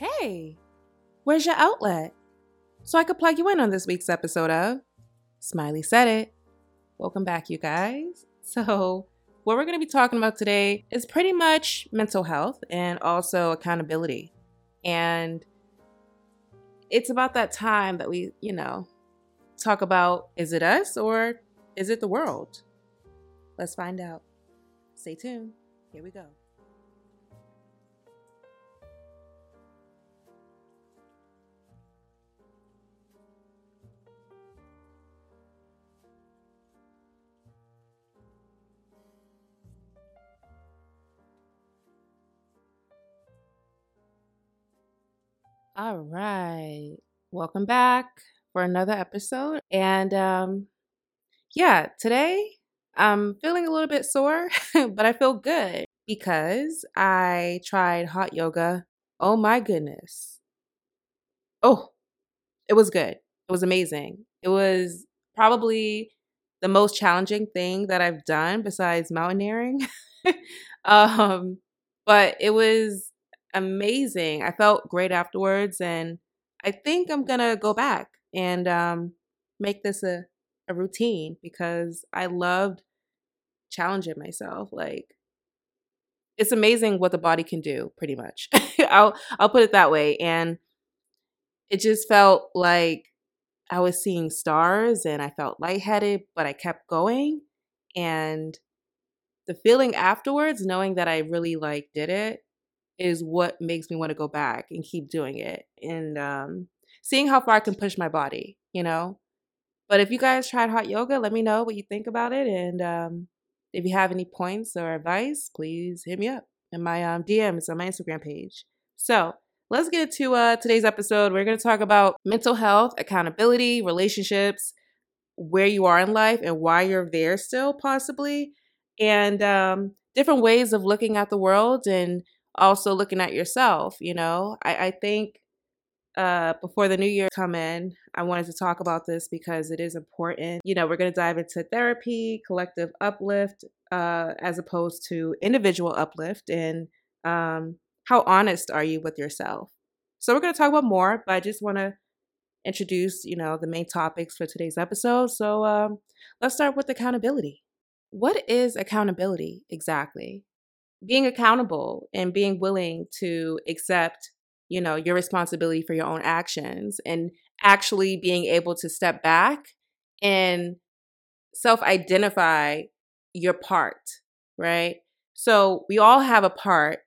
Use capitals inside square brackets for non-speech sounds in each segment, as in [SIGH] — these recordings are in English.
Hey, where's your outlet? So I could plug you in on this week's episode of Smiley Said It. Welcome back, you guys. [LAUGHS] So, what we're going to be talking about today is pretty much mental health and also accountability. And it's about that time that we, you know, talk about is it us or is it the world? Let's find out. Stay tuned. Here we go. All right. Welcome back for another episode. And um yeah, today I'm feeling a little bit sore, [LAUGHS] but I feel good because I tried hot yoga. Oh my goodness. Oh, it was good. It was amazing. It was probably the most challenging thing that I've done besides mountaineering. [LAUGHS] um, but it was amazing. I felt great afterwards, and I think I'm gonna go back and um, make this a, a routine because I loved challenging myself. Like it's amazing what the body can do, pretty much. [LAUGHS] I'll I'll put it that way. And it just felt like I was seeing stars and I felt lightheaded, but I kept going. And the feeling afterwards, knowing that I really like did it, is what makes me want to go back and keep doing it. And um, seeing how far I can push my body, you know. But if you guys tried hot yoga, let me know what you think about it. And um, if you have any points or advice, please hit me up in my um, DMs on my Instagram page. So let's get to uh, today's episode. We're going to talk about mental health, accountability, relationships, where you are in life, and why you're there still, possibly, and um, different ways of looking at the world and also looking at yourself. You know, I, I think uh, before the new year come in, I wanted to talk about this because it is important. You know, we're going to dive into therapy, collective uplift, uh, as opposed to individual uplift, and um, how honest are you with yourself. So we're going to talk about more, but I just want to introduce, you know, the main topics for today's episode. So um, let's start with accountability. What is accountability exactly? Being accountable and being willing to accept you know your responsibility for your own actions and actually being able to step back and self identify your part right? So we all have a part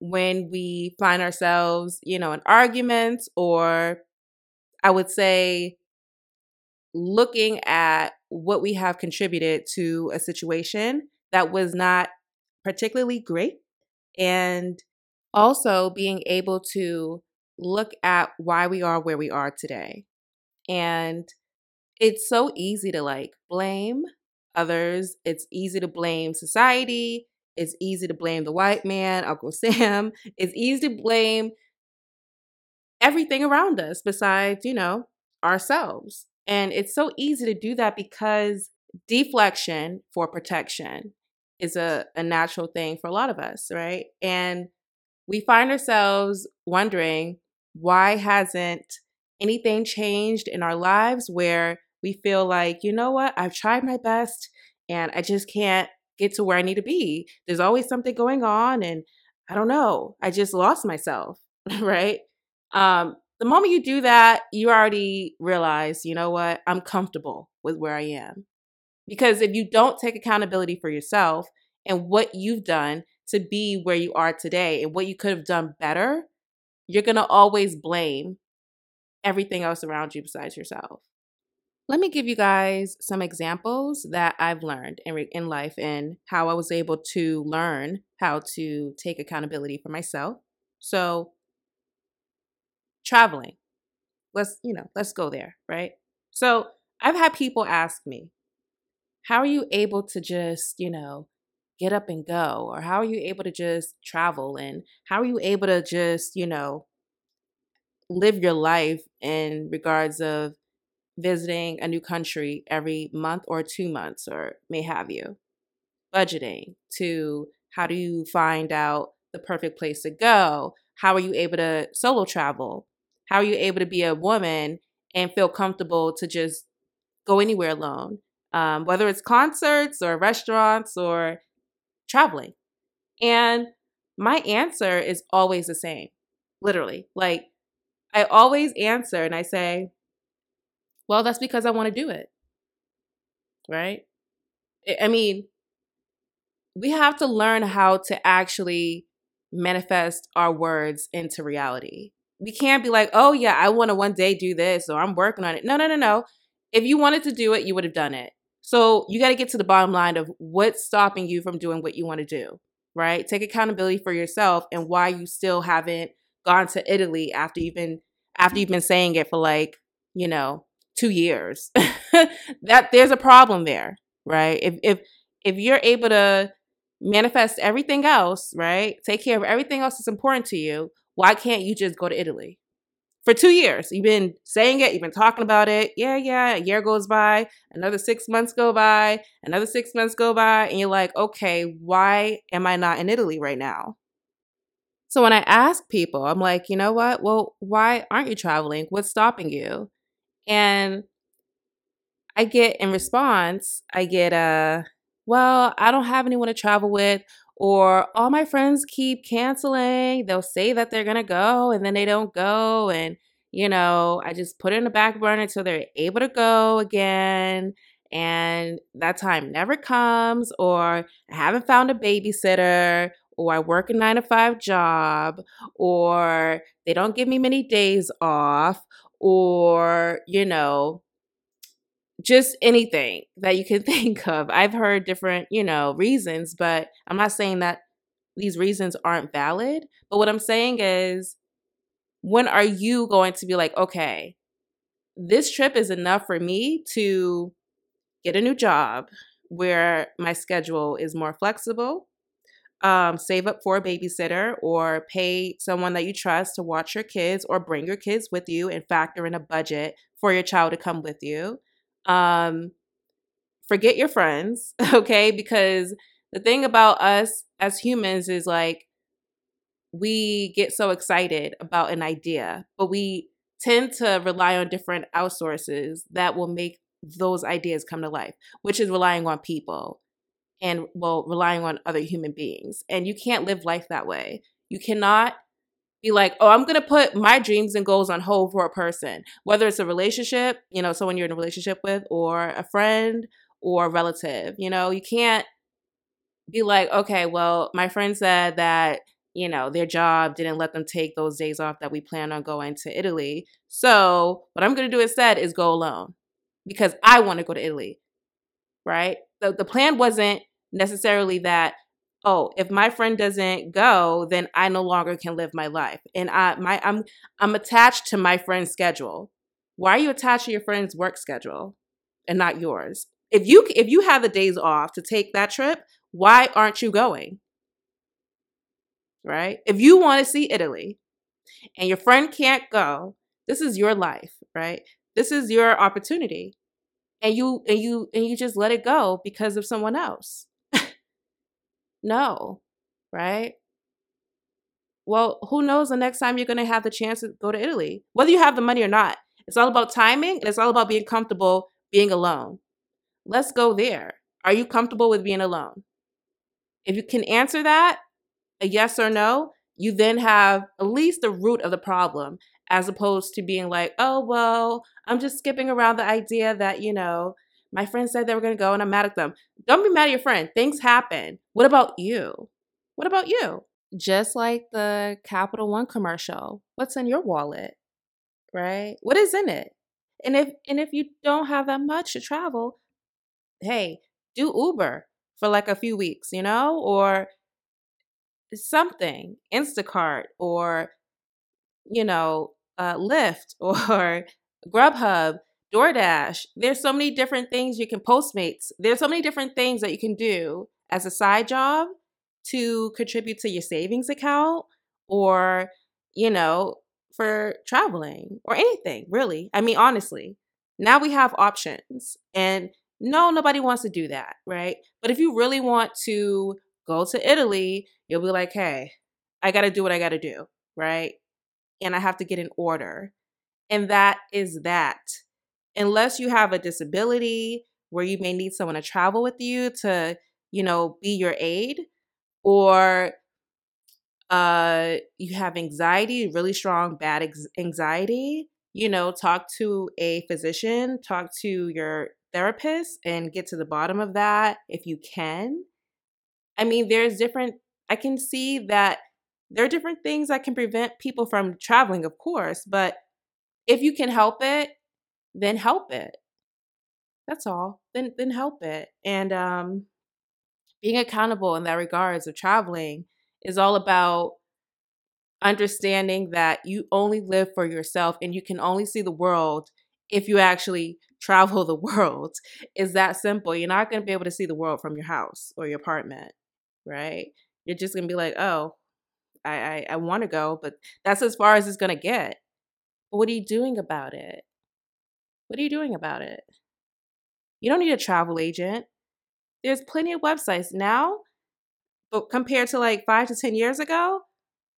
when we find ourselves you know in arguments or i would say looking at what we have contributed to a situation that was not particularly great and also being able to look at why we are where we are today. And it's so easy to like blame others, it's easy to blame society, it's easy to blame the white man, Uncle [LAUGHS] Sam, it's easy to blame everything around us besides, you know, ourselves. And it's so easy to do that because deflection for protection is a, a natural thing for a lot of us, right? And we find ourselves wondering why hasn't anything changed in our lives where we feel like, you know what, I've tried my best and I just can't get to where I need to be. There's always something going on and I don't know, I just lost myself, [LAUGHS] right? Um, the moment you do that, you already realize, you know what, I'm comfortable with where I am. Because if you don't take accountability for yourself and what you've done to be where you are today and what you could have done better, you're going to always blame everything else around you besides yourself. Let me give you guys some examples that I've learned in, in life and how I was able to learn how to take accountability for myself. So, traveling. Let's, you know, let's go there, right? So, I've had people ask me, how are you able to just, you know, get up and go? Or how are you able to just travel? And how are you able to just, you know, live your life in regards of visiting a new country every month or two months or may have you? Budgeting to how do you find out the perfect place to go? how are you able to solo travel? How are you able to be a woman and feel comfortable to just go anywhere alone? Um, whether it's concerts or restaurants or traveling. And my answer is always the same, literally. Like, I always answer and I say, well, that's because I want to do it. Right? I mean, we have to learn how to actually manifest our words into reality. We can't be like, oh, yeah, I want to one day do this or I'm working on it. No, no, no, no. If you wanted to do it, you would have done it. So you got to get to the bottom line of what's stopping you from doing what you want to do, right? Take accountability for yourself and why you still haven't gone to Italy after you've been after you've been saying it for like, you know, 2 years. [LAUGHS] that there's a problem there, right? If if if you're able to manifest everything else, right? Take care of everything else that's important to you. Why can't you just go to Italy? For two years, you've been saying it, you've been talking about it. Yeah, yeah. A year goes by, another six months go by, another six months go by, and you're like, okay, why am I not in Italy right now? So when I ask people, I'm like, you know what? Well, why aren't you traveling? What's stopping you? And I get in response, I get a, uh, well, I don't have anyone to travel with, or all my friends keep canceling. They'll say that they're going to go and then they don't go. And, you know, I just put it in the back burner until they're able to go again. And that time never comes, or I haven't found a babysitter, or I work a nine to five job, or they don't give me many days off, or, you know, just anything that you can [LAUGHS] think of. I've heard different, you know, reasons, but I'm not saying that these reasons aren't valid. But what I'm saying is, when are you going to be like, okay, this trip is enough for me to get a new job where my schedule is more flexible, um, save up for a babysitter, or pay someone that you trust to watch your kids, or bring your kids with you and factor in a budget for your child to come with you um, forget your friends, [LAUGHS] okay? Because the thing about us as humans is like we get so excited about an idea, but we tend to rely on different outsources that will make those ideas come to life, which is relying on people and well, relying on other human beings. And you can't live life that way. You cannot be like, oh, I'm gonna put my dreams and goals on hold for a person, whether it's a relationship, you know, someone you're in a relationship with, or a friend or a relative. You know, you can't be like, okay, well, my friend said that, you know, their job didn't let them take those days off that we plan on going to Italy. So what I'm gonna do instead is go alone because I want to go to Italy. Right? The the plan wasn't necessarily that oh if my friend doesn't go then i no longer can live my life. And i my i'm i'm attached to my friend's schedule. Why are you attached to your friend's work schedule and not yours? If you if you have the days off to take that trip why aren't you going? Right? If you want to see italy and your friend can't go this is your life right? This is your opportunity. And you and you and you just let it go because of someone else no, right? Well, who knows the next time you're going to have the chance to go to Italy, whether you have the money or not. It's all about timing and it's all about being comfortable being alone. Let's go there. Are you comfortable with being alone? If you can answer that, a yes or no, you then have at least the root of the problem as opposed to being like, oh, well, I'm just skipping around the idea that, you know, my friend said they were going to go and I'm mad at them. Don't be mad at your friend. Things happen. What about you? What about you? Just like the Capital One commercial, what's in your wallet? Right? What is in it? And if and if you don't have that much to travel, hey, do Uber for like a few weeks, you know, or something, Instacart or you know, uh, Lyft [LAUGHS] or Grubhub DoorDash. There's so many different things you can Postmates. There's so many different things that you can do as a side job to contribute to your savings account or, you know, for traveling or anything, really. I mean, honestly, now we have options. And no, nobody wants to do that, right? But if you really want to go to Italy, you'll be like, hey, I got to do what I got to do, right? And I have to get an order. And that is that. Unless you have a disability where you may need someone to travel with you to, you know, be your aid, or uh, you have anxiety, really strong bad ex- anxiety, you know, talk to a physician, talk to your therapist and get to the bottom of that if you can. I mean, there's different, I can see that there are different things that can prevent people from traveling, of course, but if you can help it, then help it. That's all. Then then help it. And um being accountable in that regards of traveling is all about understanding that you only live for yourself and you can only see the world if you actually [LAUGHS] travel the world. Is that simple. You're not going to be able to see the world from your house or your apartment, right? You're just going to be like, oh, I, I, I want to go, but that's as far as it's going to get. What are you doing about it? What are you doing about it? You don't need a travel agent. There's plenty of websites now, but compared to like five to 10 years ago,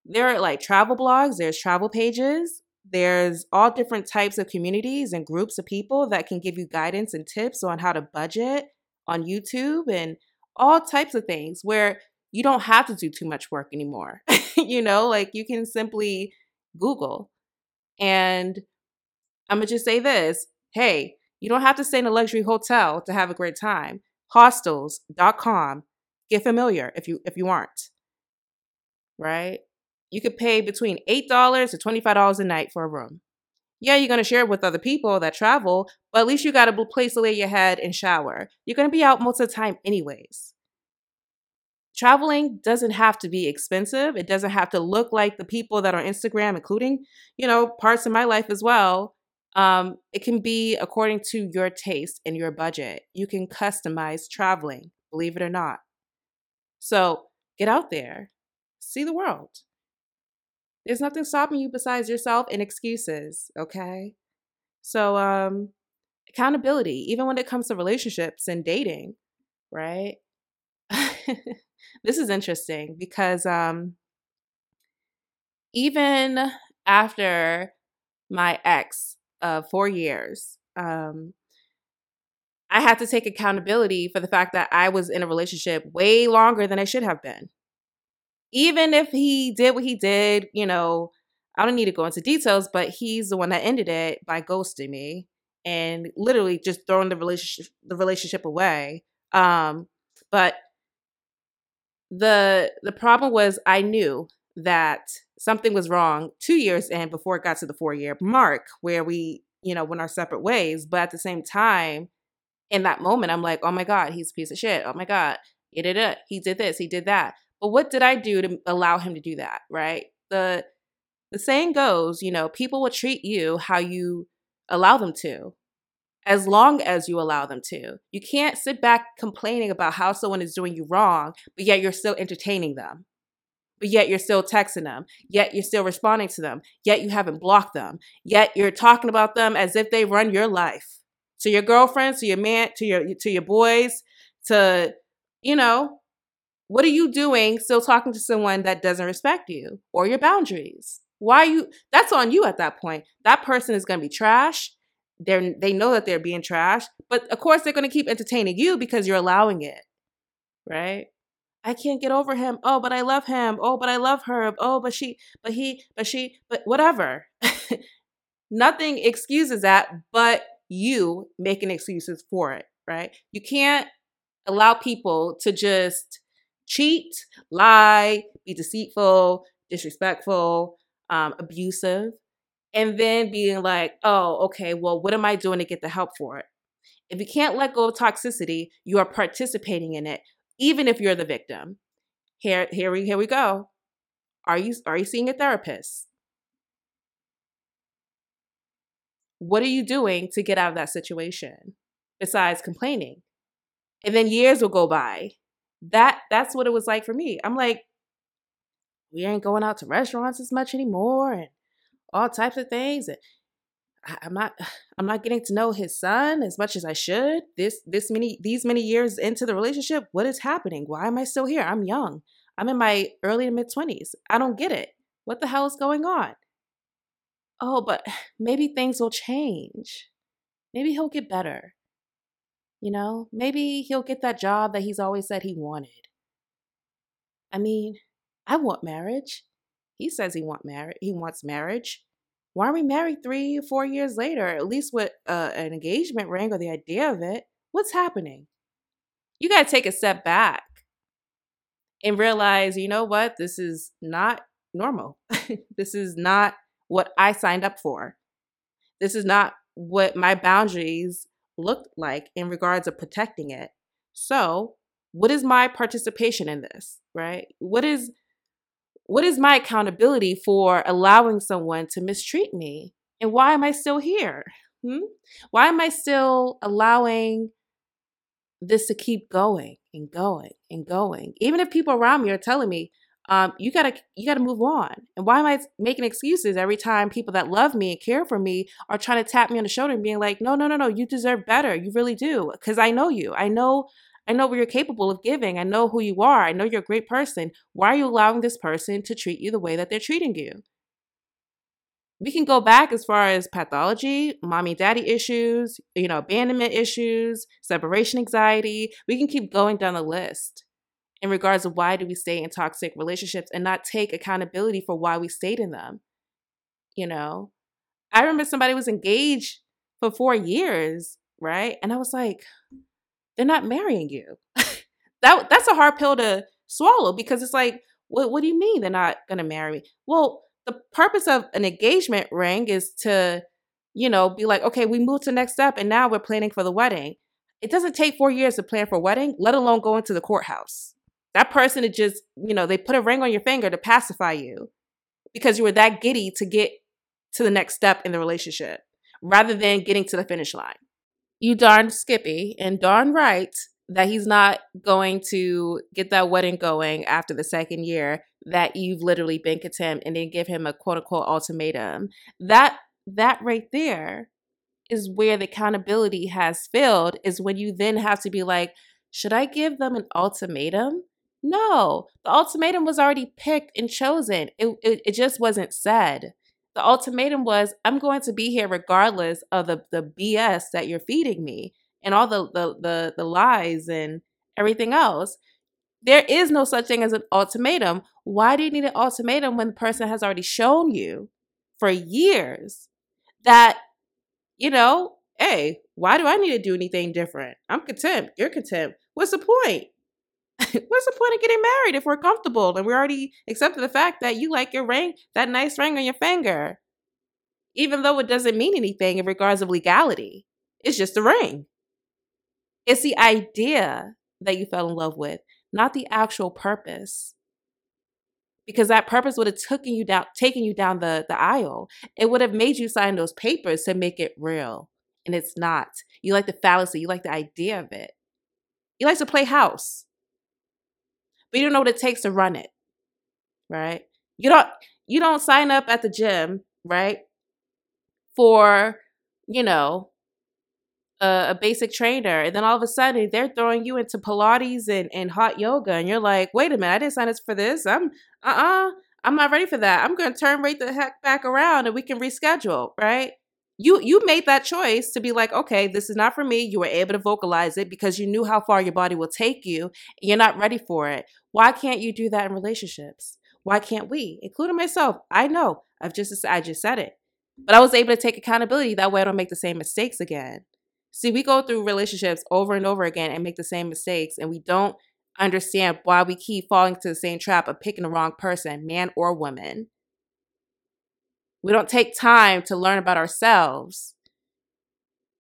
there are like travel blogs, there's travel pages, there's all different types of communities and groups of people that can give you guidance and tips on how to budget on YouTube and all types of things where you don't have to do too much work anymore. [LAUGHS] you know, like you can simply Google. And I'm going to just say this hey, you don't have to stay in a luxury hotel to have a great time. Hostels.com. Get familiar if you if you aren't. Right? you could pay between $8 to $25 a night for a room. Yeah, you're to share it with other people that travel, but at least you got a place to lay your head and shower. You're to be out most of the time, anyways. Traveling doesn't have to be expensive. It doesn't have to look like the people that are on Instagram, including, you know, parts of my life as well. Um, it can be according to your taste and your budget. You can customize traveling, believe it or not. So get out there, see the world. There's nothing stopping you besides yourself and excuses, okay? So, um, accountability, even when it comes to relationships and dating, right? [LAUGHS] this is interesting because um, even after my ex of four years, um, I had to take accountability for the fact that I was in a relationship way longer than I should have been even if he did what he did, you know, I don't need to go into details, but he's the one that ended it by ghosting me and literally just throwing the relationship the relationship away. Um, but the the problem was I knew that something was wrong two years in before it got to the four year mark where we, you know, went our separate ways. But at the same time, in that moment, I'm like, oh my God, he's a piece of shit. Oh my God, he did it. He did this. He did that. But what did I do to allow him to do that, right? The the saying goes, you know, people will treat you how you allow them to, as long as you allow them to. You can't sit back complaining about how someone is doing you wrong, but yet you're still entertaining them. But yet you're still texting them, yet you're still responding to them, yet you haven't blocked them, yet you're talking about them as if they run your life. To your girlfriends, to your man, to your to your boys, to you know, what are you doing still talking to someone that doesn't respect you or your boundaries? Why you that's on you at that point. That person is going to be trash. They're they know that they're being trash, but of course they're going to keep entertaining you because you're allowing it. Right? I can't get over him. Oh, but I love him. Oh, but I love her. Oh, but she, but he, but she, but whatever. [LAUGHS] Nothing excuses that but you making excuses for it, right? You can't allow people to just cheat, lie, be deceitful, disrespectful, um, abusive, and then being like, oh, okay, well, what am I doing to get the help for it? If you can't let go of toxicity, you are participating in it, even if you're the victim. Here, here we here we go. Are you are you seeing a therapist? What are you doing to get out of that situation besides complaining? And then years will go by that that's what it was like for me. I'm like, we ain't going out to restaurants as much anymore and all types of things. And I'm not [SIGHS] I'm not getting to know his son as much as I should. This this many these many years into the relationship, what is happening? Why am I still here? I'm young. I'm in my early to mid 20s. I don't get it. What the hell is going on? Oh, but [SIGHS] maybe things will change. Maybe he'll get better. You know, maybe he'll get that job that he's always said he wanted. I mean, I want marriage. He says he want marriage. He wants marriage. Why are we married three four years later? At least with uh, an engagement ring or the idea of it. What's happening? You got to take a step back and realize, you know what? This is not normal. [LAUGHS] this is not what I signed up for. This is not what my boundaries looked like in regards of protecting it. So, what is my participation in this, right? What is what is my accountability for allowing someone to mistreat me? And why am I still here? Hmm? Why am I still allowing this to keep going and going and going? Even if people around me are telling me, um, you gotta you gotta move on. And why am I making excuses every time people that love me and care for me are trying to tap me on the shoulder and being like, no, no, no, no, you deserve better. You really do. Cause I know you. I know I know what you're capable of giving. I know who you are. I know you're a great person. Why are you allowing this person to treat you the way that they're treating you? We can go back as far as pathology, mommy daddy issues, you know, abandonment issues, separation anxiety. We can keep going down the list in regards to why do we stay in toxic relationships and not take accountability for why we stayed in them. You know, I remember somebody was engaged for four years, right? And I was like, they're not marrying you. [LAUGHS] that that's a hard pill to swallow because it's like, what what do you mean they're not gonna marry me? Well, the purpose of an engagement ring is to, you know, be like, okay, we moved to next step and now we're planning for the wedding. It doesn't take four years to plan for a wedding, let alone go into the courthouse. That person is just, you know, they put a ring on your finger to pacify you because you were that giddy to get to the next step in the relationship rather than getting to the finish line you darn Skippy and darn right that he's not going to get that wedding going after the second year that you've literally been contempt and then give him a quote unquote ultimatum. That that right there is where the accountability has failed is when you then have to be like, should I give them an ultimatum? No, the ultimatum was already picked and chosen. It, it, it just wasn't said. The ultimatum was, I'm going to be here regardless of the, the BS that you're feeding me and all the, the, the, the lies and everything else. There is no such thing as an ultimatum. Why do you need an ultimatum when the person has already shown you for years that, you know, hey, why do I need to do anything different? I'm content. You're content. What's the point? [LAUGHS] what's the point of getting married if we're comfortable and we already accepted the fact that you like your ring, that nice ring on your finger, even though it doesn't mean anything in regards of legality. It's just a ring. It's the idea that you fell in love with, not the actual purpose. Because that purpose would have taken you down, taken you down the, the aisle. It would have made you sign those papers to make it real. And it's not. You like the fallacy, you like the idea of it. You like to play house but you don't know what it takes to run it. Right? You don't you don't sign up at the gym, right? For, you know, a, a, basic trainer, and then all of a sudden they're throwing you into Pilates and, and hot yoga, and you're like, wait a minute, I didn't sign up for this. I'm uh uh-uh, uh, i am not ready for that. I'm gonna turn right the heck back around and we can reschedule, right? you you made that choice to be like okay this is not for me you were able to vocalize it because you knew how far your body will take you you're not ready for it why can't you do that in relationships? Why can't we? Including myself. I know. I've just i just said it. But i was able to take accountability. That way i don't make the same mistakes again. See we go through relationships over and over again and make the same mistakes and we don't understand why we keep falling to the same trap of picking the wrong person man or woman. We don't take time to learn about ourselves.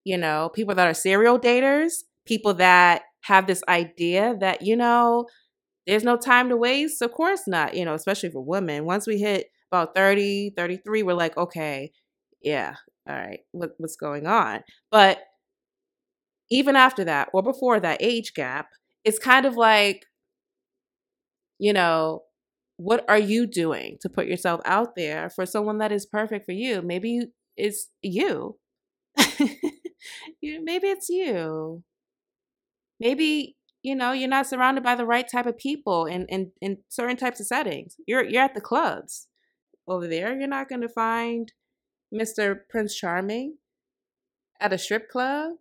You know, people that are serial daters, people that have this idea that, you know, there's no time to waste. Of course not, you know, especially for women. Once we hit about 30, 33, we're like, okay, yeah, all right, what, what's going on? But even after that or before that age gap, it's kind of like, you know, what are you doing to put yourself out there for someone that is perfect for you? Maybe it's you. [LAUGHS] maybe it's you. Maybe you know you're not surrounded by the right type of people in, in in certain types of settings. You're you're at the clubs. over there. You're not going to find Mr. Prince Charming at a strip club.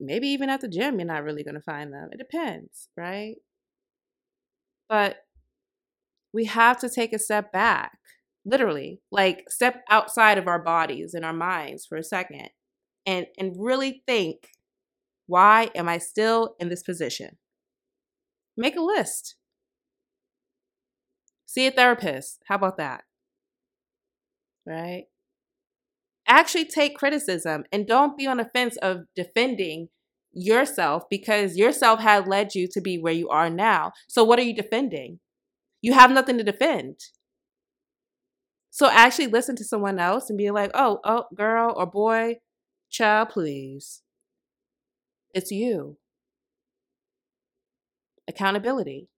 Maybe even at the gym, you're not really going to find them. It depends, right? But we have to take a step back, literally, like step outside of our bodies and our minds for a second and, and really think why am I still in this position? Make a list. See a therapist. How about that? Right? Actually take criticism and don't be on the fence of defending yourself because yourself had led you to be where you are now. So what are you defending? You have nothing to defend. So actually listen to someone else and be like, oh, oh, girl or boy, child, please. It's you. Accountability.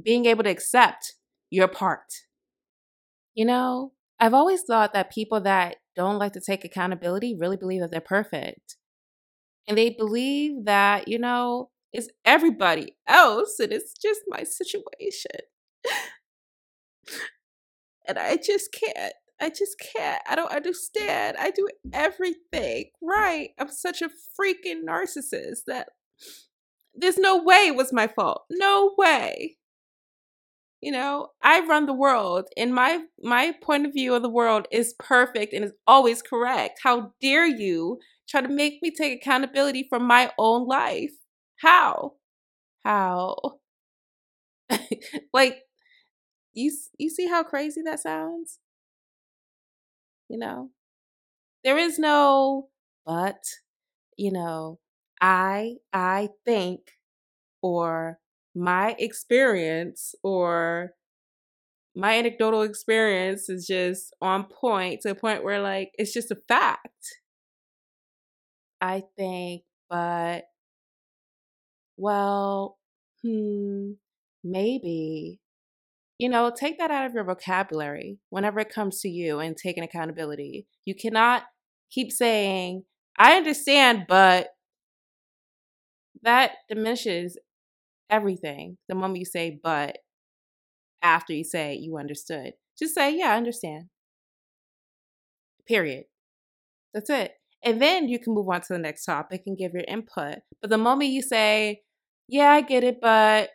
Being able to accept your part. You know, I've always thought that people that don't like to take accountability really believe that they're perfect. And they believe that, you know, it's everybody else and it's just my situation. [LAUGHS] and I just can't. I just can't. I don't understand. I do everything right. I'm such a freaking narcissist that there's no way it was my fault. No way. You know, I run the world and my my point of view of the world is perfect and is always correct. How dare you try to make me take accountability for my own life? How? How? [LAUGHS] like you you see how crazy that sounds? You know? There is no but, you know, I I think or my experience or my anecdotal experience is just on point to a point where like it's just a fact. I think, but well, hmm, maybe you know, take that out of your vocabulary whenever it comes to you and taking accountability. You cannot keep saying, I understand, but that diminishes everything the moment you say but after you say you understood. Just say, yeah, I understand. Period. That's it. And then you can move on to the next topic and give your input. But the moment you say, yeah, I get it, but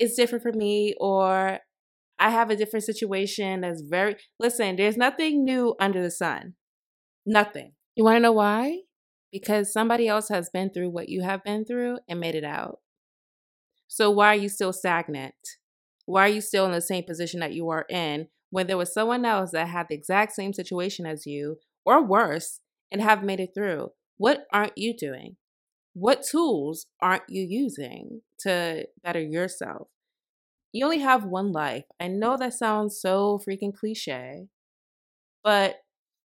it's different for me or I have a different situation that's very listen, there's nothing new under the sun. Nothing. You want to know why? Because somebody else has been through what you have been through and made it out. So why are you still stagnant? Why are you still in the same position that you are in when there was someone else that had the exact same situation as you or worse and have made it through? What aren't you doing? What tools aren't you using to better yourself? You only have one life. I know that sounds so freaking cliche, but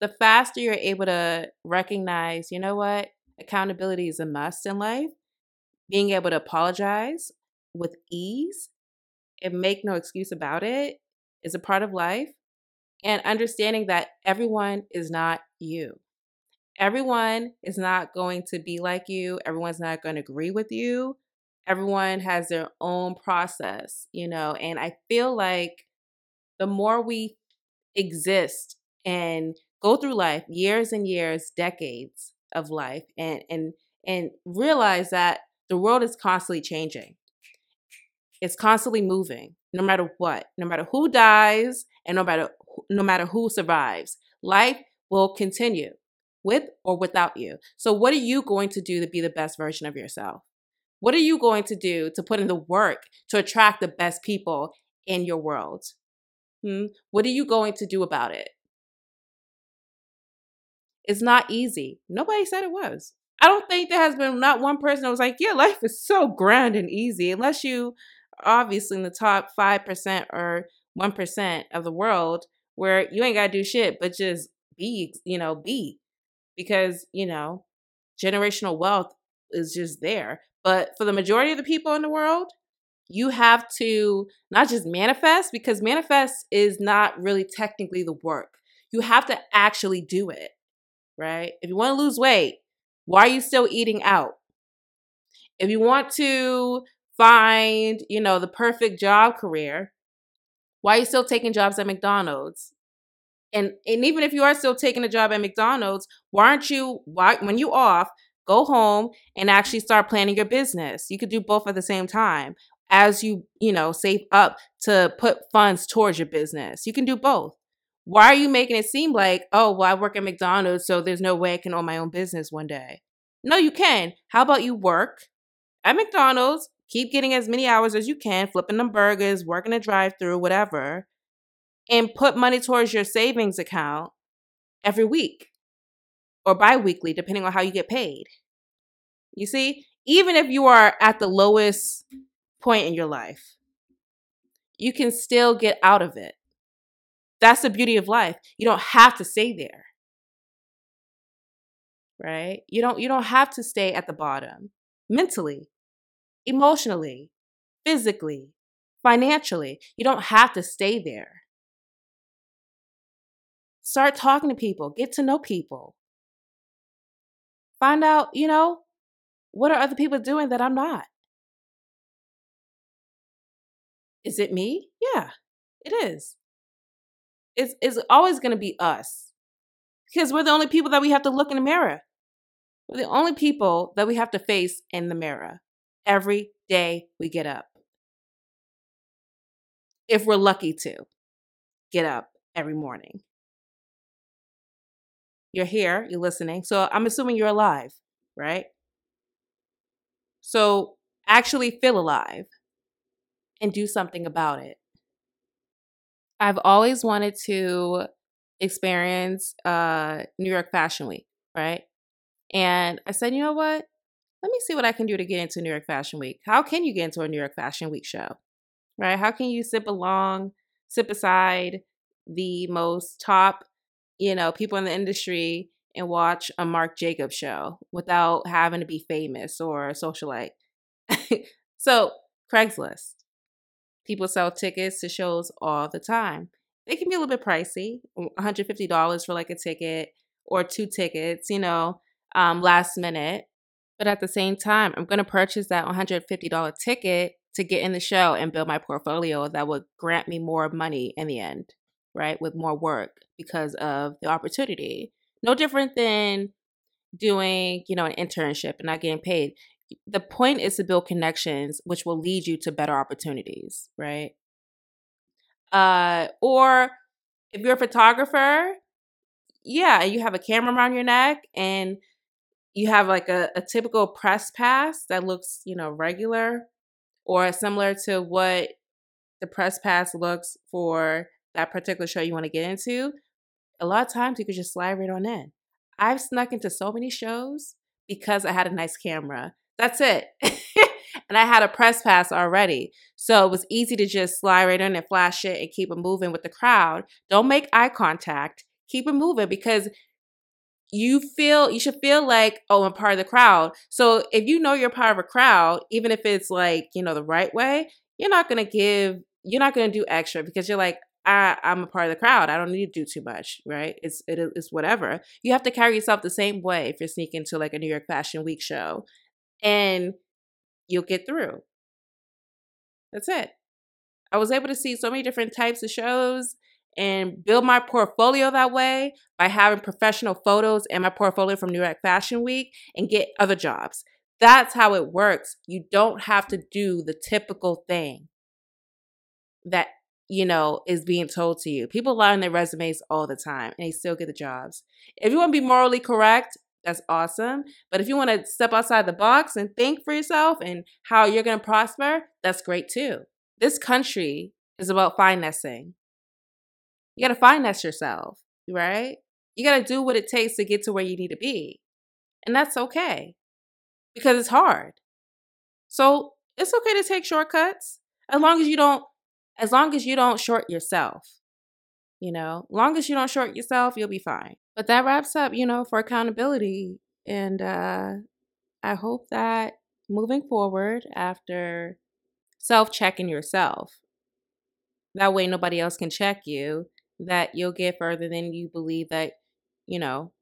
the faster you're able to recognize, you know what, accountability is a must in life, being able to apologize with ease and make no excuse about it is a part of life, and understanding that everyone is not you everyone is not going to be like you. Everyone's not going to agree with you. Everyone has their own process, you know, and I feel like the more we exist and go through life, years and years, decades of life and and and realize that the world is constantly changing. It's constantly moving, no matter what, no matter who dies and no matter no matter who survives. Life will continue with or without you. So, what are you going to do to be the best version of yourself? What are you going to do to put in the work to attract the best people in your world? Hmm? What are you going to do about it? It's not easy. Nobody said it was. I don't think there has been not one person that was like, yeah, life is so grand and easy, unless you obviously in the top 5% or 1% of the world where you ain't got to do shit but just be, you know, be because, you know, generational wealth is just there. But for the majority of the people in the world, you have to not just manifest, because manifest is not really technically the work. You have to actually do it, right? If you want to lose weight, why are you still eating out? If you want to find, you know, the perfect job career, Why are you still taking jobs at McDonald's? And and even if you are still taking a job at McDonald's, why aren't you why when you off, go home and actually start planning your business? You could do both at the same time as you, you know, save up to put funds towards your business. You can do both. Why are you making it seem like, oh, well, I work at McDonald's, so there's no way I can own my own business one day? No, you can. How about you work at McDonald's, keep getting as many hours as you can, flipping them burgers, working a drive through, whatever, and put money towards your savings account every week or bi weekly, depending on how you get paid. You see, even if you are at the lowest point in your life, you can still get out of it. That's the beauty of life. You don't have to stay there. Right? You don't you don't have to stay at the bottom mentally, emotionally, physically, financially. You don't have to stay there. Start talking to people, get to know people. Find out, you know, what are other people doing that I'm not? Is it me? Yeah, it is it's, it's always going to be us because we're the only people that we have to look in the mirror. We're the only people that we have to face in the mirror every day we get up. If we're lucky to get up every morning. You're here, you're listening. So I'm assuming you're alive, right? So actually feel alive and do something about it. I've always wanted to experience uh, New York Fashion Week, right? And I said, you know what? Let me see what I can do to get into New York Fashion Week. How can you get into a New York Fashion Week show, right? How can you sip along, sip aside the most top, you know, people in the industry and watch a Marc Jacobs show without having to be famous or a socialite? [LAUGHS] so, Craigslist. People sell tickets to shows all the time. They can be a little bit pricey, $150 for like a ticket or two tickets, you know, um, last minute. But at the same time, I'm going to purchase that $150 ticket to get in the show and build my portfolio that would grant me more money in the end, right? With more work because of the opportunity. No different than doing, you know, an internship and not getting paid the point is to build connections which will lead you to better opportunities right uh or if you're a photographer yeah you have a camera around your neck and you have like a, a typical press pass that looks you know regular or similar to what the press pass looks for that particular show you want to get into a lot of times you could just slide right on in i've snuck into so many shows because i had a nice camera that's it. [LAUGHS] and I had a press pass already. So it was easy to just slide right in and flash it and keep it moving with the crowd. Don't make eye contact. Keep it moving because you feel you should feel like oh i'm part of the crowd so if you know you're part of a crowd even if it's like you know the right way you're not to give you're not to do extra because you're like I, I'm a part of the crowd. I don't need to do too much, right? It's it, it's whatever. You have to carry yourself the same way if you're sneaking to like a New York Fashion Week show and you'll get through. That's it. I was able to see so many different types of shows and build my portfolio that way by having professional photos in my portfolio from New York Fashion Week and get other jobs. That's how it works. You don't have to do the typical thing that, you know, is being told to you. People lie on their resumes all the time and they still get the jobs. If you want to be morally correct, that's awesome. But if you want to step outside the box and think for yourself and how you're going to prosper, that's great too. This country is about finessing. You got to finesse yourself, right? You got to do what it takes to get to where you need to be. And that's okay because it's hard. So it's okay to take shortcuts as long as you don't as long as you don't short yourself. You know, long as you don't short yourself, you'll be fine. But that wraps up, you know, for accountability. And uh, I hope that moving forward, after self checking yourself, that way nobody else can check you, that you'll get further than you believe that, you know,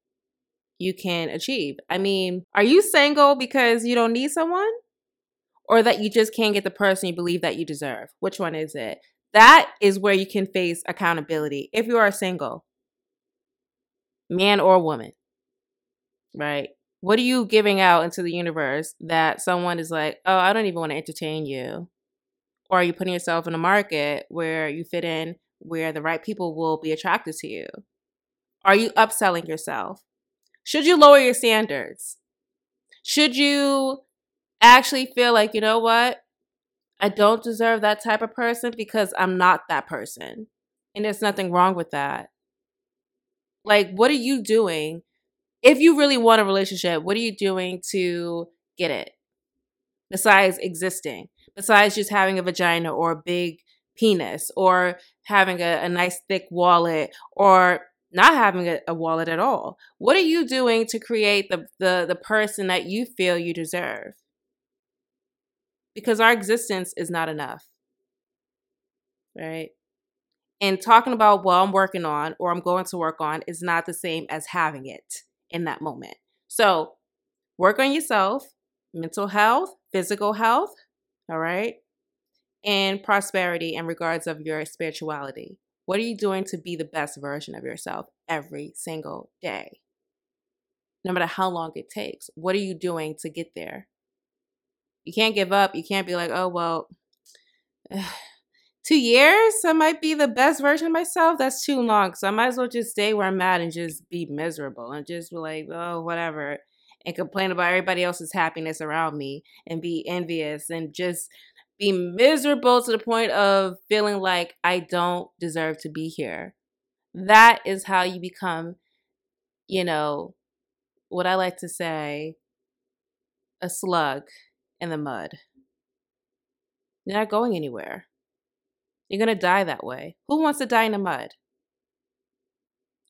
you can achieve. I mean, are you single because you don't need someone? Or that you just can't get the person you believe that you deserve? Which one is it? That is where you can face accountability if you are single, man or woman, right? What are you giving out into the universe that someone is like, oh, I don't even want to entertain you? Or are you putting yourself in a market where you fit in where the right people will be attracted to you? Are you upselling yourself? Should you lower your standards? Should you actually feel like, you know what? I don't deserve that type of person because I'm not that person. And there's nothing wrong with that. Like, what are you doing? If you really want a relationship, what are you doing to get it? Besides existing, besides just having a vagina or a big penis or having a, a nice thick wallet or not having a, a, wallet at all. What are you doing to create the, the the person that you feel you deserve? Because our existence is not enough. Right? And talking about what I'm working on or I'm going to work on is not the same as having it in that moment. So work on yourself, mental health, physical health, all right? And prosperity in regards of your spirituality. What are you doing to be the best version of yourself every single day? No matter how long it takes, what are you doing to get there? You can't give up. You can't be like, oh, well, [SIGHS] two years, I might be the best version of myself. That's too long. So I might as well just stay where I'm at and just be miserable and just be like, oh, whatever. And complain about everybody else's happiness around me and be envious and just be miserable to the point of feeling like I don't deserve to be here. That is how you become, you know, what I like to say, a slug in the mud. You're not going anywhere. You're going to die that way. Who wants to die in the mud?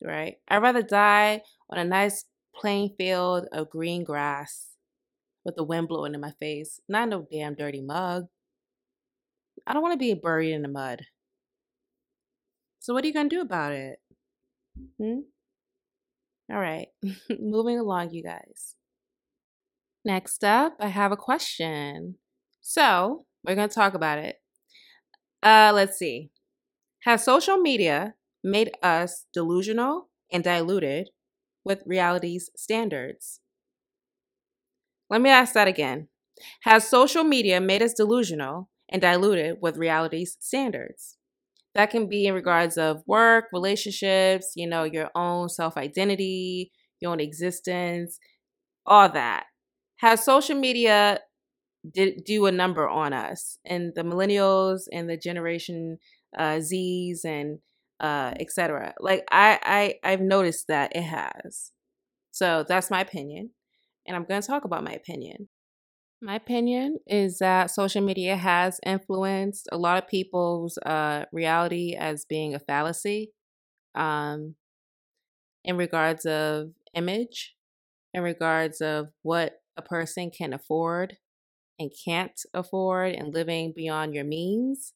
Right? I'd rather die on a nice plain field of green grass with the wind blowing in my face, not in no damn dirty mug. I don't want to be buried in the mud. So, what are you going to do about it? Hmm? All right, [LAUGHS] moving along, you guys. Next up, I have a question. So, we're going to talk about it. Uh, let's see. Has social media made us delusional and diluted with reality's standards? Let me ask that again. Has social media made us delusional and diluted with reality's standards. That can be in regards of work, relationships, you know, your own self identity, your own existence, all that. Has social media did do a number on us and the millennials and the generation uh, Z's and uh, etc. Like I, I I've noticed that it has. So that's my opinion, and I'm going to talk about my opinion. My opinion is that social media has influenced a lot of people's uh, reality as being a fallacy um, in regards of image, in regards of what a person can afford and can't afford, and living beyond your means.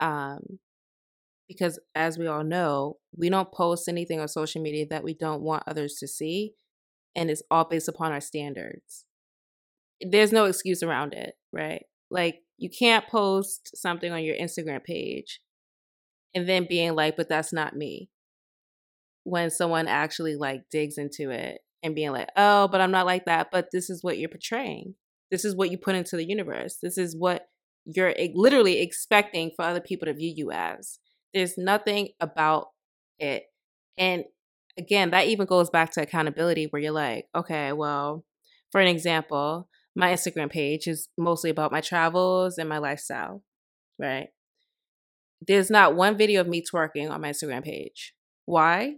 Um, because as we all know, we don't post anything on social media that we don't want others to see, and it's all based upon our standards there's no excuse around it, right? Like you can't post something on your Instagram page and then being like, but that's not me. When someone actually like digs into it and being like, oh, but I'm not like that, but this is what you're portraying. This is what you put into the universe. This is what you're literally expecting for other people to view you as. There's nothing about it. And again, that even goes back to accountability where you're like, okay, well, for an example, my Instagram page is mostly about my travels and my lifestyle, right? There's not one video of me twerking on my Instagram page. Why?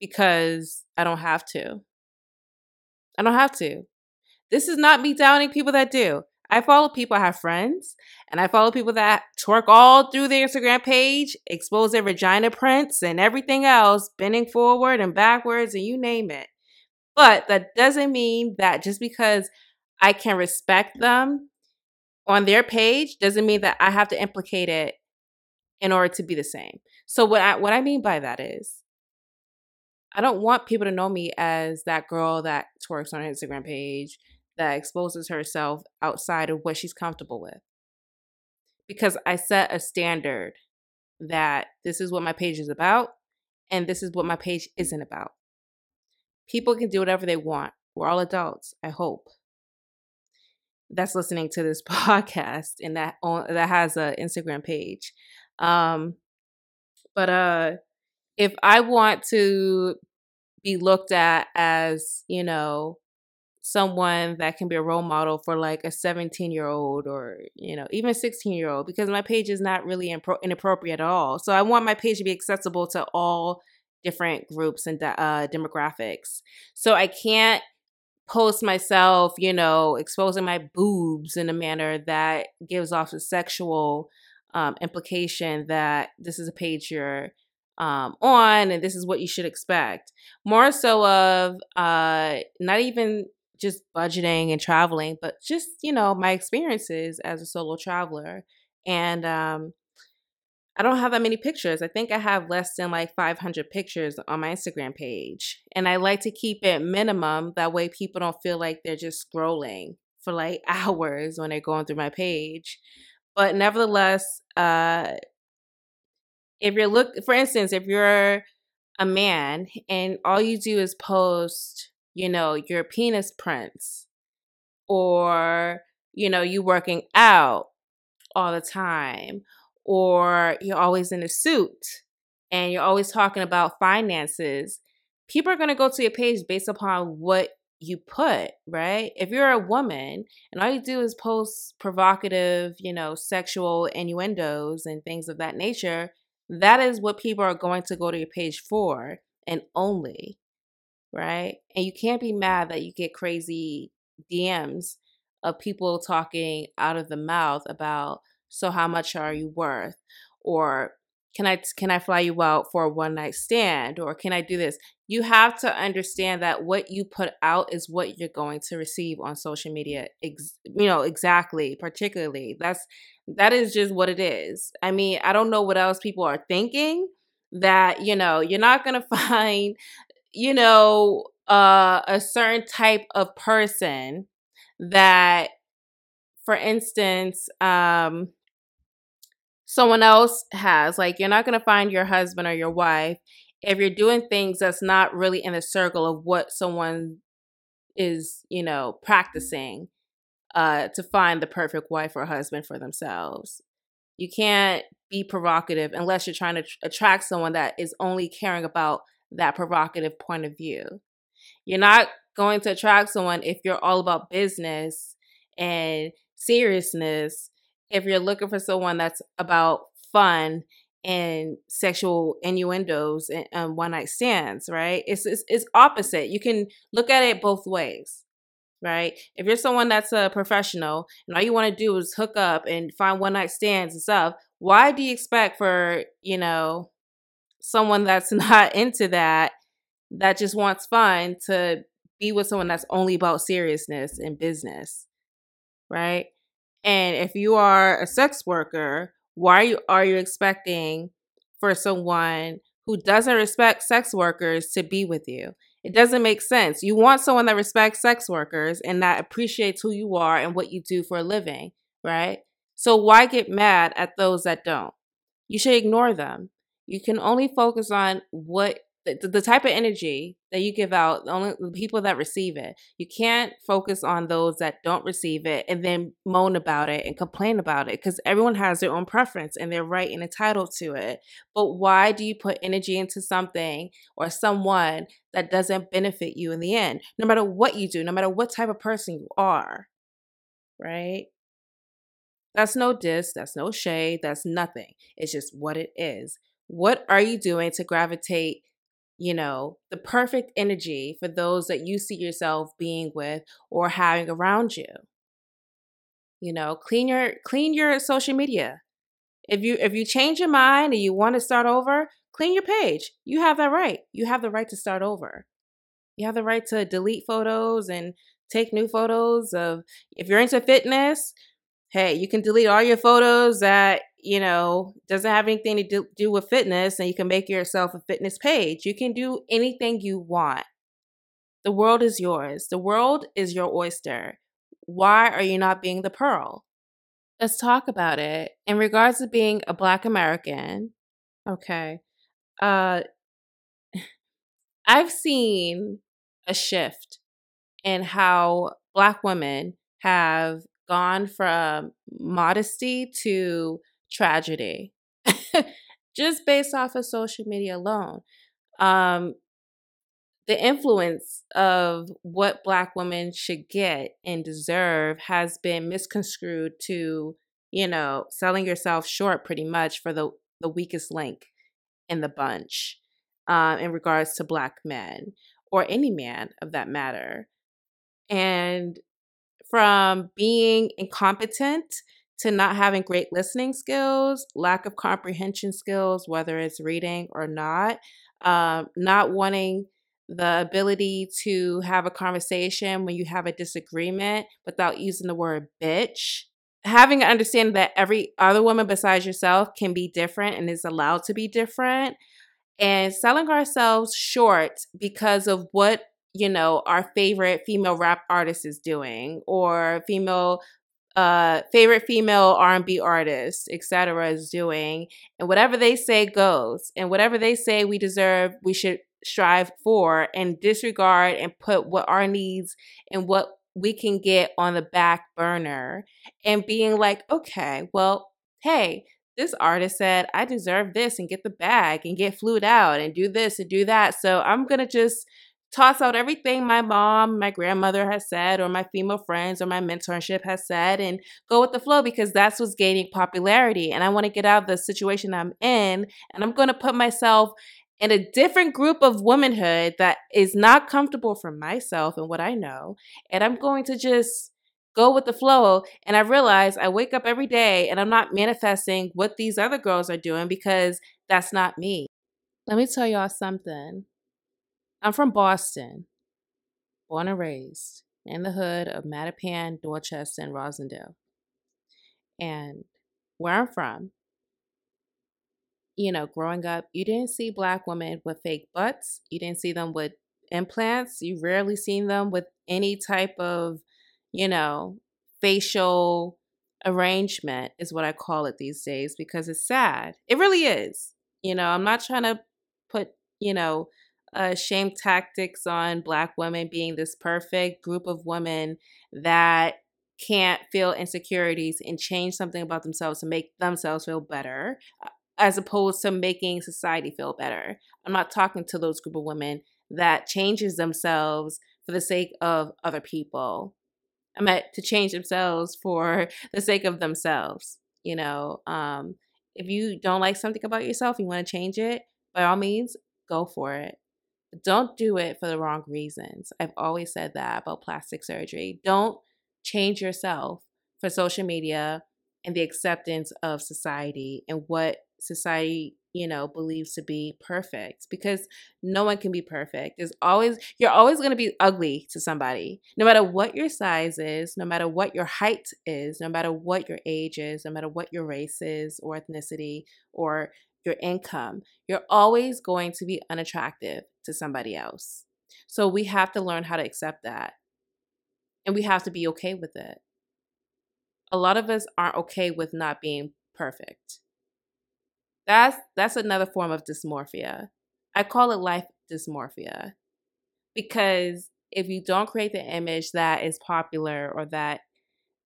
Because I don't have to. I don't have to. This is not me downing people that do. I follow people, I have friends, and I follow people that twerk all through their Instagram page, expose their vagina prints and everything else, bending forward and backwards, and you name it. But that doesn't mean that just because I can respect them on their page doesn't mean that I have to implicate it in order to be the same. So what I what I mean by that is I don't want people to know me as that girl that twerks on her Instagram page that exposes herself outside of what she's comfortable with. Because I set a standard that this is what my page is about and this is what my page isn't about. People can do whatever they want. We're all adults, I hope. That's listening to this [LAUGHS] podcast and that that has an Instagram page. Um, but uh, if I want to be looked at as, you know, someone that can be a role model for like a 17 year old or you know even 16 year old because my page is not really impro- inappropriate at all. So i want my page to be accessible to all different groups and uh, demographics. So i can't post myself you know exposing my boobs in a manner that gives off a sexual um, implication that this is a page you're um, on and this is what you should expect more so of uh, not even just budgeting and traveling, but just, you know, my experiences as a solo traveler. And um, I don't have that many pictures. I think I have less than like 500 pictures on my Instagram page. And I like to keep it minimum. That way people don't feel like they're just scrolling for like [LAUGHS] hours when they're going through my page. But nevertheless, uh, if you're look, for instance, if you're a man and all you do is post you know, your penis prints or, you know, you working out all the time or you're always in a suit and you're always talking about finances, people are going to go to your page based upon what you put, right? If you're a woman and all you do is post provocative, you know, sexual innuendos and things of that nature, that is what people are going to go to your page for and only right? And you can't be mad that you get crazy DMs of people talking out of the mouth about so how much are you worth or can I can I fly you out for a one night stand or can I do this? You have to understand that what you put out is what you're going to receive on social media. Ex- you know exactly, particularly that's that is just what it is. I mean, I don't know what else people are thinking that you know you're not going [LAUGHS] to find you know, uh, a certain type of person that, for instance, um, someone else has. Like, you're not going to find your husband or your wife if you're doing things that's not really in the circle of what someone is, you know, practicing uh, to find the perfect wife or husband for themselves. You can't be provocative unless you're trying to attract someone that is only caring about that provocative point of view. You're not going to attract someone if you're all about business and seriousness, if you're looking for someone that's about fun and sexual innuendos and, one night stands, right? It's, it's it's opposite. You can look at it both ways, right? If you're someone that's a professional and all you want to do is hook up and find one night stands and stuff, why do you expect for you know someone that's [LAUGHS] not into that, that just wants fun, to be with someone that's only about seriousness and business, right? And if you are a sex worker, why are you, are you expecting for someone who doesn't respect sex workers to be with you? It doesn't make sense. You want someone that respects sex workers and that appreciates who you are and what you do for a living, right? So why get mad at those that don't? You should ignore them you can only focus on what the, the type of energy that you give out only the people that receive it you can't focus on those that don't receive it and then moan about it and complain about it because everyone has their own preference and they're right and entitled to it. But why do you put energy into something or someone that doesn't benefit you in the end no matter what you do no matter what type of person you are right? That's no diss that's no shade that's nothing. It's just what it is. What are you doing to gravitate, you know, the perfect energy for those that you see yourself being with or having around you? You know, clean your clean your social media. If you if you change your mind and you want to start over, clean your page. You have that right. You have the right to start over. You have the right to delete photos and take new photos of if you're into fitness, hey, you can delete all your photos that, you know, doesn't have anything to do, do with fitness and you can make yourself a fitness page. You can do anything you want. The world is yours. The world is your oyster. Why are you not being the pearl? Let's talk about it. In regards to being a Black American, Okay. Uh [LAUGHS] I've seen a shift in how black women have gone from modesty to tragedy [LAUGHS] just based off of social media alone. Um, the influence of what black women should get and deserve has been misconstrued to, you know, selling yourself short pretty much for the, the weakest link in the bunch uh, in regards to black men or any man of that matter. And from being incompetent to not having great listening skills, lack of comprehension skills, whether it's reading or not, um, not wanting the ability to have a conversation when you have a disagreement without using the word bitch. Having an understanding that every other woman besides yourself can be different and is allowed to be different, and selling ourselves short because of what you know our favorite female rap artist is doing or female uh favorite female R&B artist etc is doing and whatever they say goes and whatever they say we deserve we should strive for and disregard and put what our needs and what we can get on the back burner and being like okay well hey this artist said I deserve this and get the bag and get flued out and do this and do that so I'm going to just toss out everything my mom, my grandmother has said, or my female friends, or my mentorship has said, and go with the flow because that's what's gaining popularity. And I want to get out of the situation I'm in, and I'm going to put myself in a different group of womanhood that is not comfortable for myself and what I know. And I'm going to just go with the flow. And I realize I wake up every day and I'm not manifesting what these other girls are doing because that's not me. Let me tell y'all something. I'm from Boston, born and raised in the hood of Mattapan, Dorchester, and Roslindale. And where I'm from, you know, growing up, you didn't see black women with fake butts. You didn't see them with implants. You rarely seen them with any type of, you know, facial arrangement is what I call it these days because it's sad. It really is. You know, I'm not trying to put, you know, uh, shame tactics on Black women being this perfect group of women that can't feel insecurities and change something about themselves to make themselves feel better, uh, as opposed to making society feel better. I'm not talking to those group of women that changes themselves for the sake of other people. I meant to change themselves for [LAUGHS] the sake of themselves. You know, um, if you don't like something about yourself, you want to change it, by all means, go for it don't do it for the wrong reasons. I've always said that about plastic surgery. Don't change yourself for social media and the acceptance of society and what society you know believes to be perfect because no one can be perfect there's always you're always going to be ugly to somebody no matter what your size is no matter what your height is no matter what your age is no matter what your race is or ethnicity or your income, you're always going to be unattractive to somebody else. So we have to learn how to accept that. And we have to be okay with it. A lot of us aren't okay with not being perfect. That's that's another form of dysmorphia. I call it life dysmorphia. Because if you don't create the image that is popular or that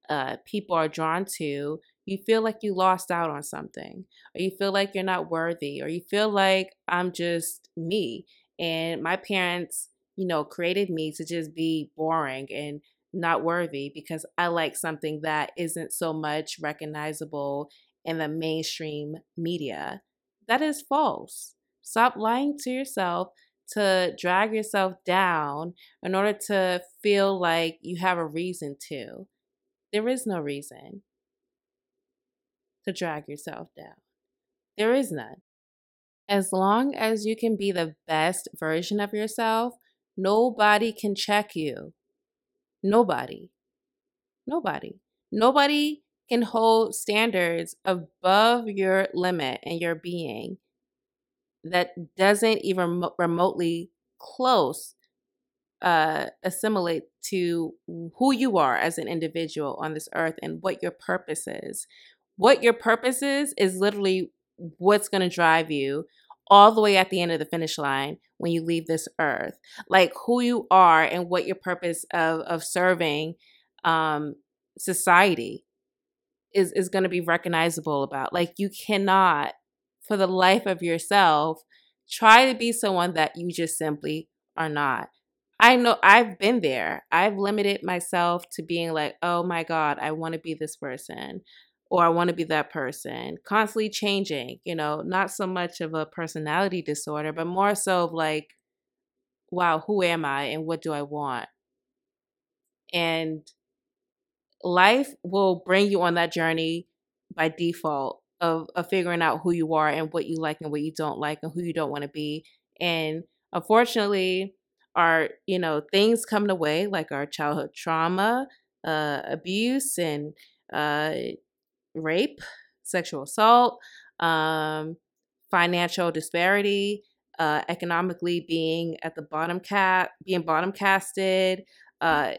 uh, people are drawn to, you feel like you lost out on something, or you feel like you're not worthy, or you feel like I'm just me. And my parents, you know, created me to just be boring and not worthy because I like something that isn't so much recognizable in the mainstream media. That is false. Stop lying to yourself to drag yourself down in order to feel like you have a reason to. There is no reason to drag yourself down. There is none. As long as you can be the best version of yourself, nobody can check you. Nobody. Nobody. Nobody can hold standards above your limit and your being that doesn't even remotely close uh, assimilate to who you are as an individual on this earth and what your purpose is. What your purpose is, is literally what's going to drive you all the way at the end of the finish line when you leave this earth. Like who you are and what your purpose of of serving um society is is going to be recognizable about. Like you cannot for the life of yourself try to be someone that you just simply are not. I know I've been there. I've limited myself to being like, "Oh my god, I want to be this person." Or I want to be that person, constantly changing, you know, not so much of a personality disorder, but more so of like, wow, who am I and what do I want? And life will bring you on that journey by default of, of figuring out who you are and what you like and what you don't like and who you don't want to be. And unfortunately, our, you know, things come the way like our childhood trauma, uh, abuse, and uh, rape, sexual assault, um, financial disparity, uh, economically being at the bottom cat, being bottom casted, uh,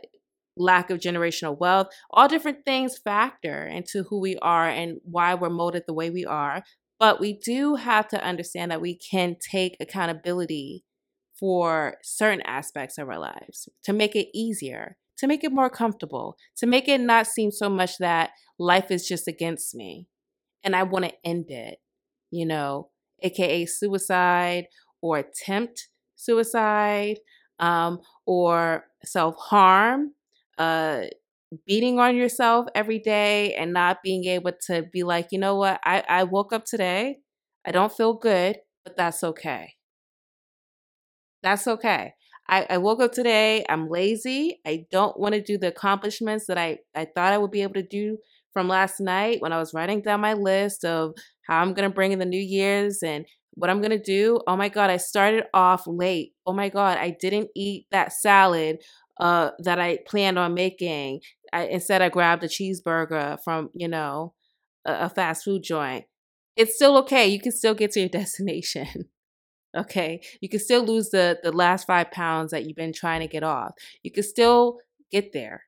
lack of generational wealth, all different things factor into who we are and why we're molded the way we are. But we do have to understand that we can take accountability for certain aspects of our lives to make it easier, to make it more comfortable, to make it not seem so much that life is just against me and I want to end it, you know, aka suicide or attempt suicide um, or self harm uh beating on yourself every day and not being able to be like, you know what, I, I woke up today, I don't feel good, but that's okay. That's okay. I, I woke up today, I'm lazy. I don't want to do the accomplishments that I, I thought I would be able to do from last night when I was writing down my list of how I'm going to bring in the New Year's and what I'm going to do. Oh my God, I started off late. Oh my God, I didn't eat that salad uh, that I planned on making. I, instead, I grabbed a cheeseburger from, you know, a, a fast food joint. It's still okay. You can still get to your [LAUGHS] destination. Okay. You can still lose the, the last five pounds that you've been trying to get off. You can still get there.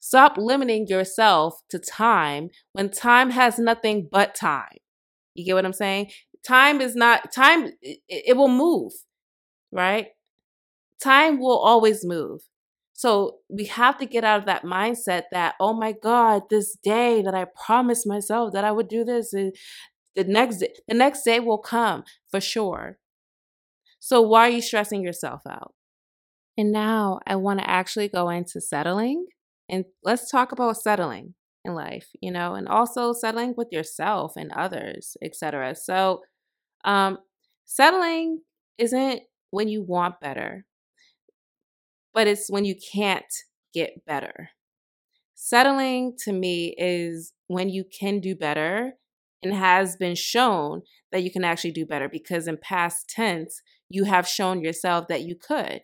Stop limiting yourself to time when time has nothing but time. You get what I'm saying? Time is not, time, it, it will move, right? time will always move. So we have to get out of that mindset that, oh my God, this day that I promised myself that I would do this, eh, the next the next day will come for sure. So why are you stressing yourself out? And now I want to actually go into settling and let's talk about settling in life, you know, and also settling with yourself and others, etc. So um settling isn't when you want better but it's when you can't get better. Settling to me is when you can do better and has been shown that you can actually do better because in past tense, you have shown yourself that you could.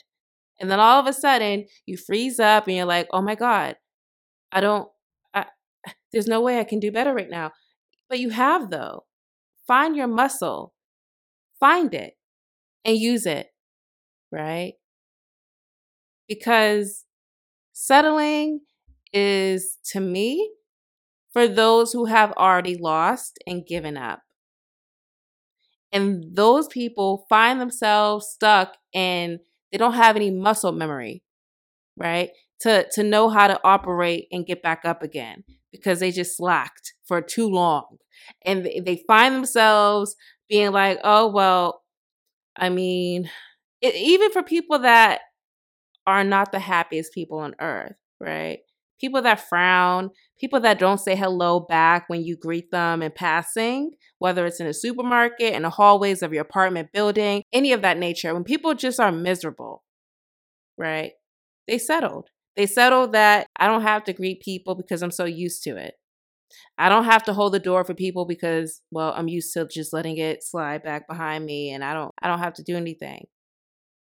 And then all of a sudden, you freeze up and you're like, oh my God, I don't, I, [SIGHS] there's no way I can do better right now. But you have, though. Find your muscle, find it, and use it, right? because settling is to me for those who have already lost and given up. And those people find themselves stuck and they don't have any muscle memory, right? To to know how to operate and get back up again because they just slacked for too long. And they find themselves being like, "Oh, well, I mean, it, even for people that are not the happiest people on earth, right? People that frown, people that don't say hello back when you greet them in passing, whether it's in a supermarket, in the hallways of your apartment building, any of that nature. When people just are miserable, right? They settled. They settled that I don't have to greet people because I'm so used to it. I don't have to hold the door for people because well, I'm used to just letting it slide back behind me and I don't I don't have to do anything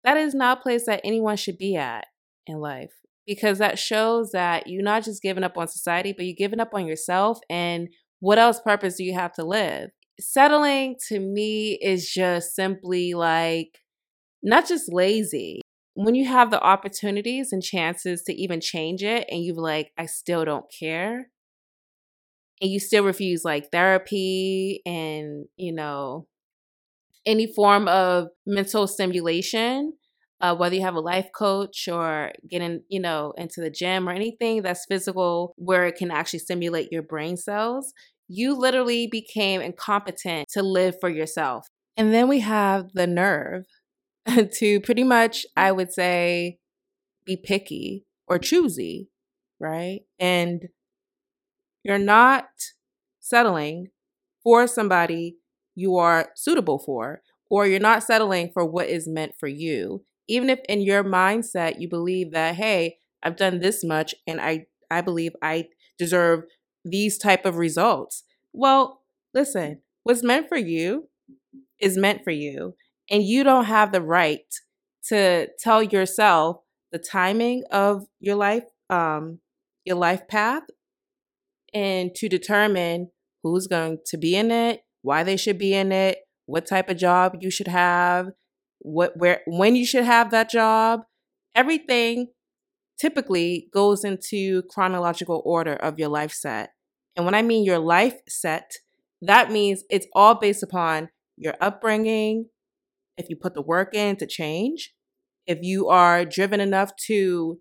that is not a place that anyone should be at in life because that shows that you're not just giving up on society, but you're giving up on yourself. And what else purpose do you have to live? Settling to me is just simply like not just lazy. When you have the opportunities and chances to even change it and you're like, I still don't care, and you still refuse like therapy and, you know, any form of mental stimulation, uh, whether you have a life coach or getting, you know, into the gym or anything that's physical where it can actually stimulate your brain cells, you literally became incompetent to live for yourself. And then we have the nerve [LAUGHS] to pretty much, I would say, be picky or choosy, right? And you're not settling for somebody you are suitable for, or you're not settling for what is meant for you. Even if in your mindset you believe that, hey, I've done this much and I, I believe I deserve these type of results. Well, listen, what's meant for you is meant for you. And you don't have the right to tell yourself the timing of your life, um, your life path, and to determine who's going to be in it, why they should be in it, what type of job you should have, what where when you should have that job. Everything typically goes into chronological order of your life set. And when I mean your life set, that means it's all based upon your upbringing, if you put the work in to change, if you are driven enough to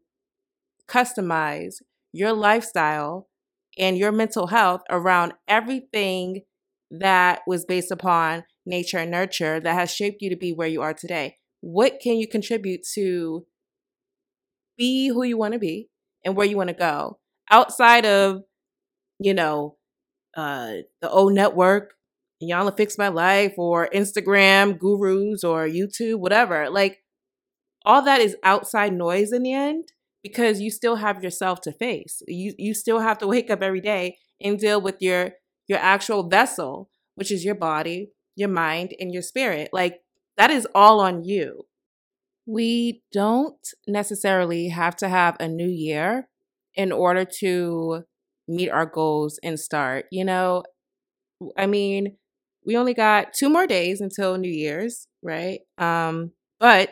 customize your lifestyle and your mental health around everything that was based upon nature and nurture that has shaped you to be where you are today. What can you contribute to be who you want to be and where you want to go outside of, you know, uh, the OWN network, Iyanla fix my life, or Instagram gurus, or YouTube, whatever. Like all that is outside noise in the end because you still have yourself to face. You you still have to [LAUGHS] wake up every day and deal with your your actual vessel, which is your body, your mind, and your spirit. Like that is all on you. We don't necessarily have to have a new year in order to meet our goals and start. You know, I mean, we only got two more days until New Year's, right? Um, but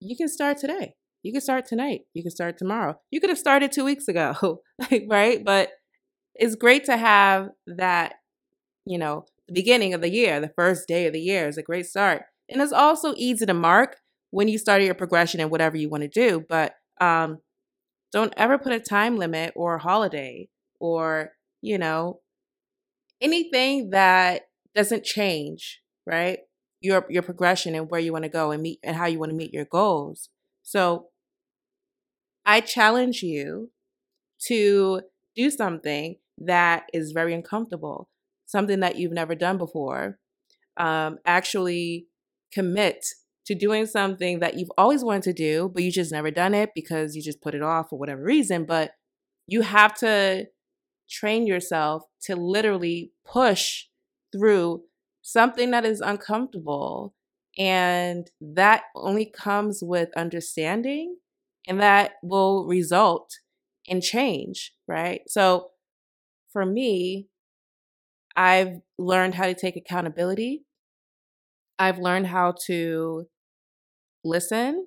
you can start today. You can start tonight. You can start tomorrow. You could have started two weeks ago, [LAUGHS] right? But it's great to have that, you know, the beginning of the year, the first day of the year is a great start. And it's also easy to mark when you start your progression and whatever you want to do. But um, don't ever put a time limit or a holiday or, you know, anything that doesn't change, right? Your your progression and where you want to go and meet and how you want to meet your goals. So I challenge you to do something that is very uncomfortable, something that you've never done before. Um, actually commit to doing something that you've always wanted to do, but you just never done it because you just put it off for whatever reason. But you have to train yourself to literally push through something that is uncomfortable. And that only comes with understanding, and that will result in change, right? So for me, I've learned how to take accountability. I've learned how to listen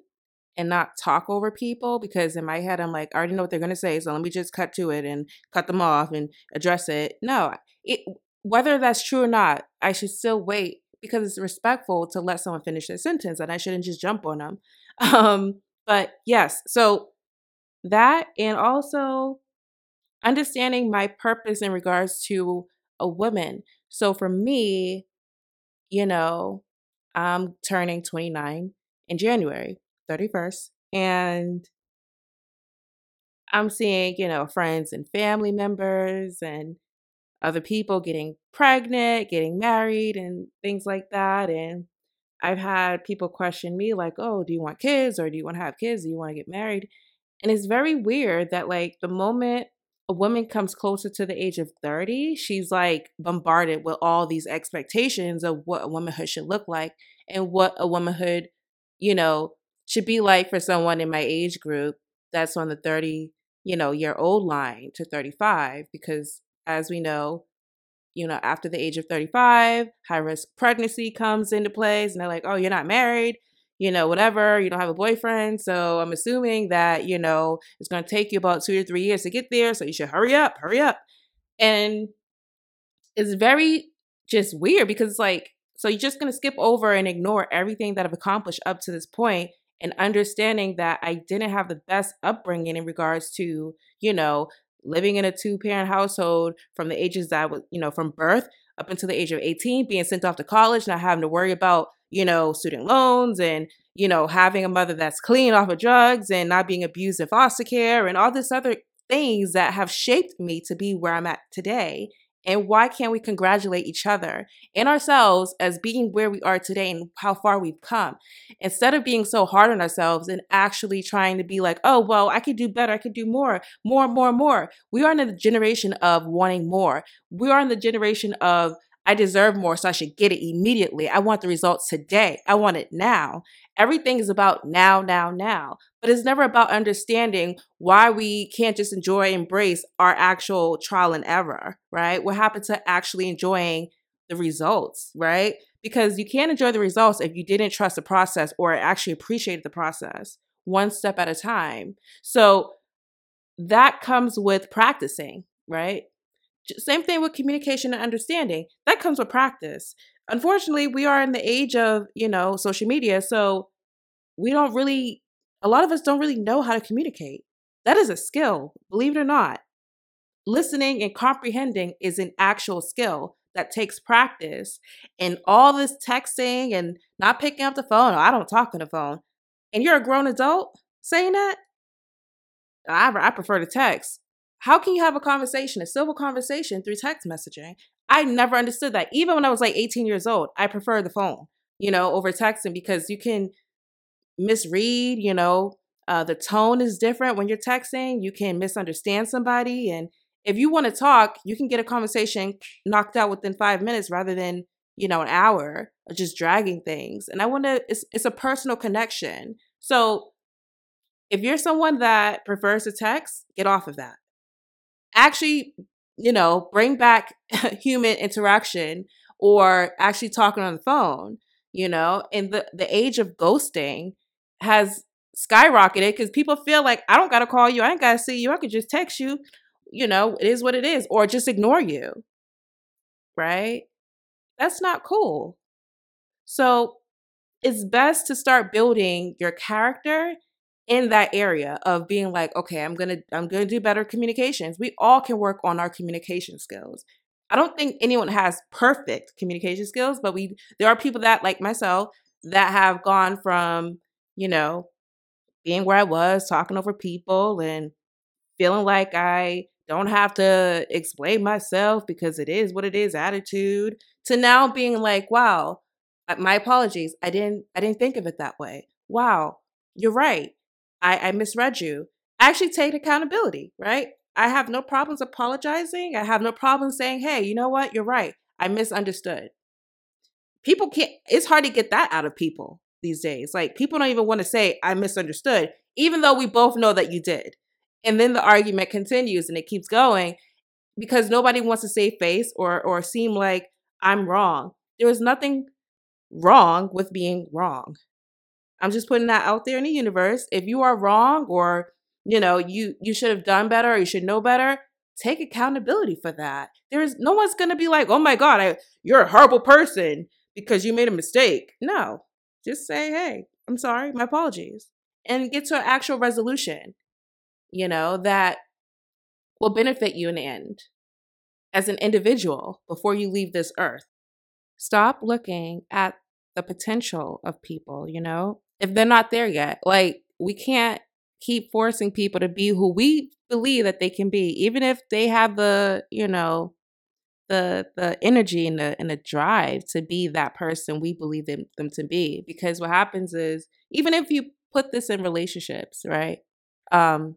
and not talk over people because in my head I'm like, I already know what they're gonna say, so let me just cut to it and cut them off and address it. No, it whether that's true or not, I should still wait because it's respectful to let someone finish their sentence and I shouldn't just jump on them. [LAUGHS] Um, but yes, so that and also understanding my purpose in regards to a woman. So for me, you know, I'm turning 29 in January 31st and I'm seeing, you know, friends and family members and other people getting pregnant, getting married, and things like that. And I've had people question me, like, oh, do you want kids or do you want to have kids? Do you want to get married? And it's very weird that, like, the moment a woman comes closer to the age of 30, she's like bombarded with all these expectations of what a womanhood should look like and what a womanhood, you know, should be like for someone in my age group that's on the 30, you know, year old line to 35 because as we know, you know, after the age of 35, high risk pregnancy comes into place. And they're like, oh, you're not married, you know, whatever, you don't have a boyfriend. So I'm assuming that, you know, it's going to take you about two to three years to get there. So you should hurry up, hurry up. And it's very just weird because like, so you're just gonna skip over and ignore everything that I've accomplished up to this point and understanding that I didn't have the best upbringing in regards to, you know, living in a two parent household from the ages that I was, you know, from birth up until the age of 18, being sent off to college, not having to worry about, you know, student loans and, you know, having a mother that's clean off of drugs and not being abused in foster care and all this other things that have shaped me to be where I'm at today. And why can't we congratulate each other and ourselves as being where we are today and how far we've come? Instead of being so hard on ourselves and actually trying to be like, oh, well, I could do better. I could do more, more, more, more. We are in the generation of wanting more. We are in the generation of I deserve more, so I should get it immediately. I want the results today. I want it now. Everything is about now, now, now. But it's never about understanding why we can't just enjoy, embrace our actual trial and error, right? What happened to actually enjoying the results, right? Because you can't enjoy the results if you didn't trust the process or actually appreciated the process one step at a time. So that comes with practicing, right? Same thing with communication and understanding. That comes with practice. Unfortunately, we are in the age of, you know, social media, so we don't really a lot of us don't really know how to communicate. That is a skill, believe it or not. Listening and comprehending is an actual skill that takes practice. And all this texting and not picking up the phone, I don't talk on the phone. And you're a grown adult saying that? I, I prefer to text. How can you have a conversation, a civil conversation through text messaging? I never understood that. Even when I was like 18 years old, I prefer the phone, you know, over texting because you can misread, you know, uh, the tone is different when you're texting. You can misunderstand somebody. And if you want to talk, you can get a conversation knocked out within five minutes rather than, you know, an hour of just dragging things. And I want to, it's, it's a personal connection. So if you're someone that prefers to text, get off of that actually, you know, bring back [LAUGHS] human interaction or actually talking on the phone, you know, and the, the age of ghosting has skyrocketed because people feel like I don't got to call you, I ain't got to see you, I could just text you, you know, it is what it is, or just ignore you, right? That's not cool. So it's best to start building your character in that area of being like okay i'm gonna i'm gonna do better communications. We all can work on our communication skills. I don't think anyone has perfect communication skills but we there are people that like myself that have gone from you know being where i was talking over people and feeling like i don't have to explain myself because it is what it is attitude to now being like wow my apologies. I didn't i didn't think of it that way. Wow you're right I, I misread you. I actually take accountability, right? I have no problems apologizing. I have no problem saying, hey, you know what? You're right. I misunderstood. People can't, it's hard to get that out of people these days. Like, people don't even want to say, I misunderstood, even though we both know that you did. And then the argument continues and it keeps going because nobody wants to save face or, or seem like I'm wrong. There is nothing wrong with being wrong. I'm just putting that out there in the universe. If you are wrong or you know you you should have done better or you should know better, take accountability for that. There is no one's gonna be like, oh my god, I, you're a horrible person because you made a mistake. No, just say, hey, I'm sorry, my apologies, and get to an actual resolution. You know that will benefit you in the end as an individual before you leave this earth. Stop looking at the potential of people, you know? If they're not there yet. Like we can't keep forcing people to be who we believe that they can be, even if they have the, you know, the the energy and the and the drive to be that person we believe them, them to be. Because what happens is even if you put this in relationships, right? Um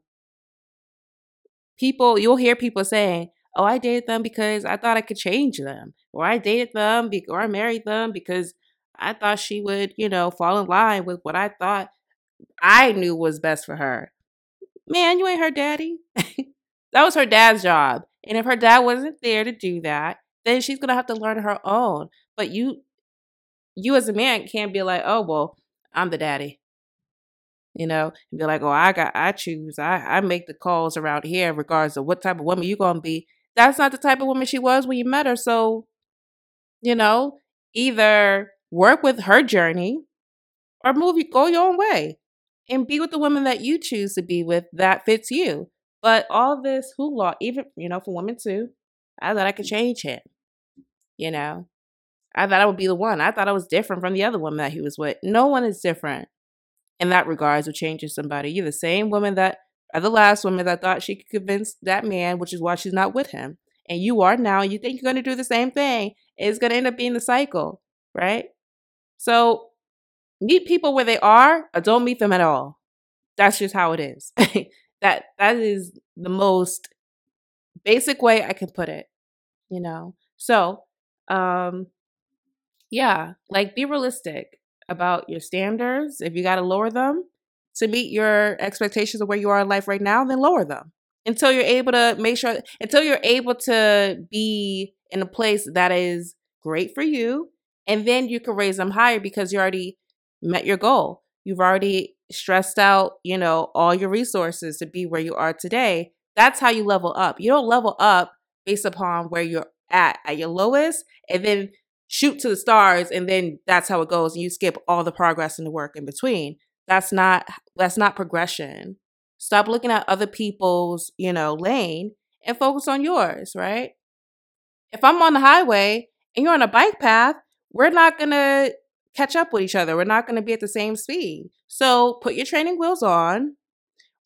people you'll hear people saying, Oh, I dated them because I thought I could change them. Or I dated them be- or I married them because I thought she would, you know, fall in line with what I thought I knew was best for her. Man, you ain't her daddy. [LAUGHS] that was her dad's job. And if her dad wasn't there to do that, then she's going to have to learn her own. But you you as a man can't be like, "Oh, well, I'm the daddy." You know, and be like, "Oh, I got I choose. I I make the calls around here regardless of what type of woman you going to be." that's not the type of woman she was when you met her. So, you know, either work with her journey or move go your own way and be with the woman that you choose to be with that fits you. But all this hoopla, even you know, for women too, I thought I could change him. You know, I thought I would be the one. I thought I was different from the other woman that he was with. No one is different in that regards of changing somebody. You're the same woman that, the last woman that thought she could convince that man, which is why she's not with him. And you are now, you think you're going to do the same thing. It's going to end up being the cycle, right? So meet people where they are or don't meet them at all. That's just how it is. [LAUGHS] that that is the most basic way I can put it, you know. So, um yeah, like be realistic about your standards. If you got to lower them to meet your expectations of where you are in life right now, then lower them until you're able to make sure until you're able to be in a place that is great for you and then you can raise them higher because you already met your goal. You've already stressed out, you know, all your resources to be where you are today. That's how you level up. You don't level up based upon where you're at at your lowest and then shoot to the stars and then that's how it goes and you skip all the progress and the work in between. That's not that's not progression. Stop looking at other people's, you know, lane and focus on yours, right? If I'm on the highway and you're on a bike path, we're not going to catch up with each other. We're not going to be at the same speed. So put your training wheels on,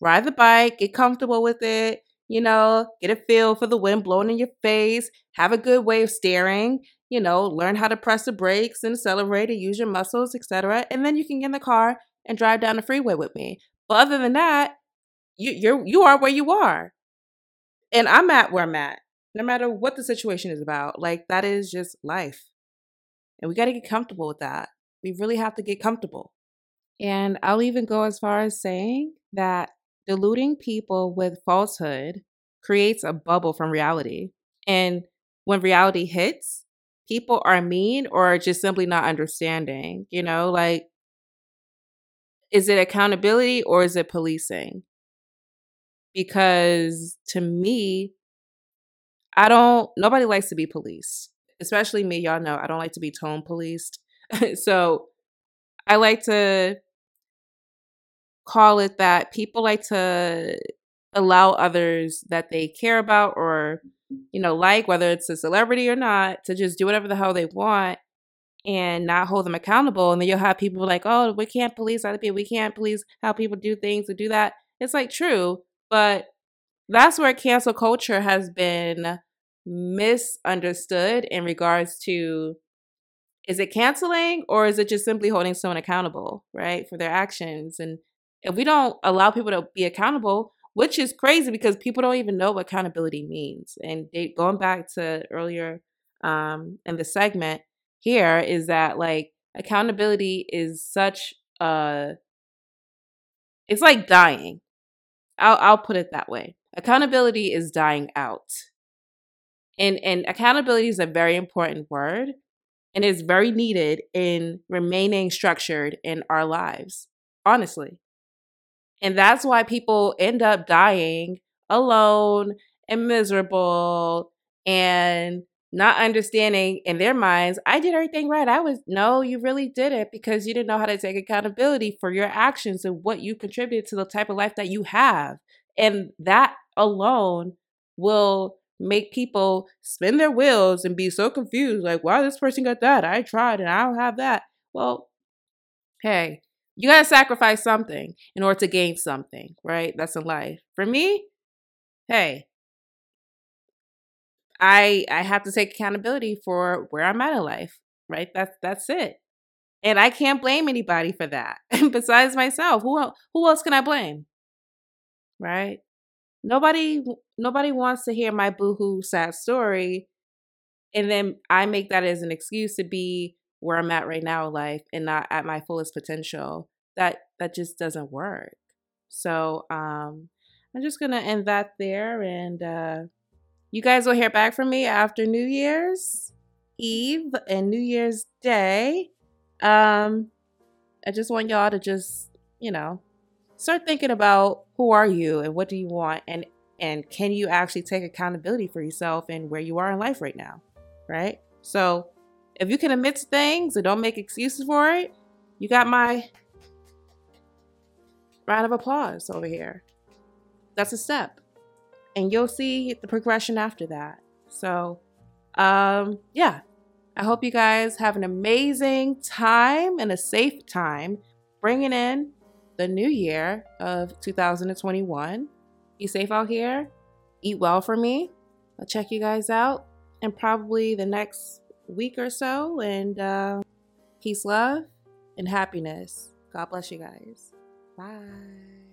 ride the bike, get comfortable with it, you know, get a feel for the wind blowing in your face, have a good way of steering, you know, learn how to press the brakes and accelerate and use your muscles, etc. And then you can get in the car and drive down the freeway with me. But other than that, you you're you are where you are. And I'm at where I'm at. No matter what the situation is about. Like that is just life. And we got to get comfortable with that. We really have to get comfortable. And I'll even go as far as saying that deluding people with falsehood creates a bubble from reality. And when reality hits, people are mean or just simply not understanding. You know, like, is it accountability or is it policing? Because to me, I don't, nobody likes to be policed, especially me. Y'all know I don't like to be tone policed. [LAUGHS] so I like to call it that people like to allow others that they care about or you know like whether it's a celebrity or not to just do whatever the hell they want and not hold them accountable and then you'll have people like oh we can't police other people we can't police how people do things or do that it's like true but that's where cancel culture has been misunderstood in regards to is it canceling or is it just simply holding someone accountable, right, for their actions? And if we don't allow people to be accountable, which is crazy because people don't even know what accountability means. And they, going back to earlier um, in the segment here, is that like accountability is such a, it's like dying. I'll, I'll put it that way. Accountability is dying out. And, and accountability is a very important word and is very needed in remaining structured in our lives, honestly. And that's why people end up dying alone and miserable and not understanding in their minds, I did everything right. I was, no, you really did it because you didn't know how to take accountability for your actions and what you contributed to the type of life that you have. And that alone will make people spin their wheels and be so confused like, why this person got that? I tried and I don't have that. Well, hey, you got to sacrifice something in order to gain something, right? That's in life. For me, hey, I I have to take accountability for where I'm at in life, right? That's that's it. And I can't blame anybody for that [LAUGHS] besides myself. Who who else can I blame? Right? Nobody nobody wants to hear my boohoo sad story and then I make that as an excuse to be where I'm at right now in life and not at my fullest potential. That that just doesn't work. So um I'm just gonna end that there and uh you guys will hear back from me after New Year's Eve and New Year's Day. Um I just want y'all to just, you know, start thinking about who are you and what do you want and And can you actually take accountability for yourself and where you are in life right now? Right? So if you can admit to things and don't make excuses for it, you got my round of applause over here. That's a step. And you'll see the progression after that. So, um, yeah, I hope you guys have an amazing time and a safe time bringing in the new year of 2021. Be safe out here. Eat well for me. I'll check you guys out and probably the next week or so. And uh, peace, love, and happiness. God bless you guys. Bye.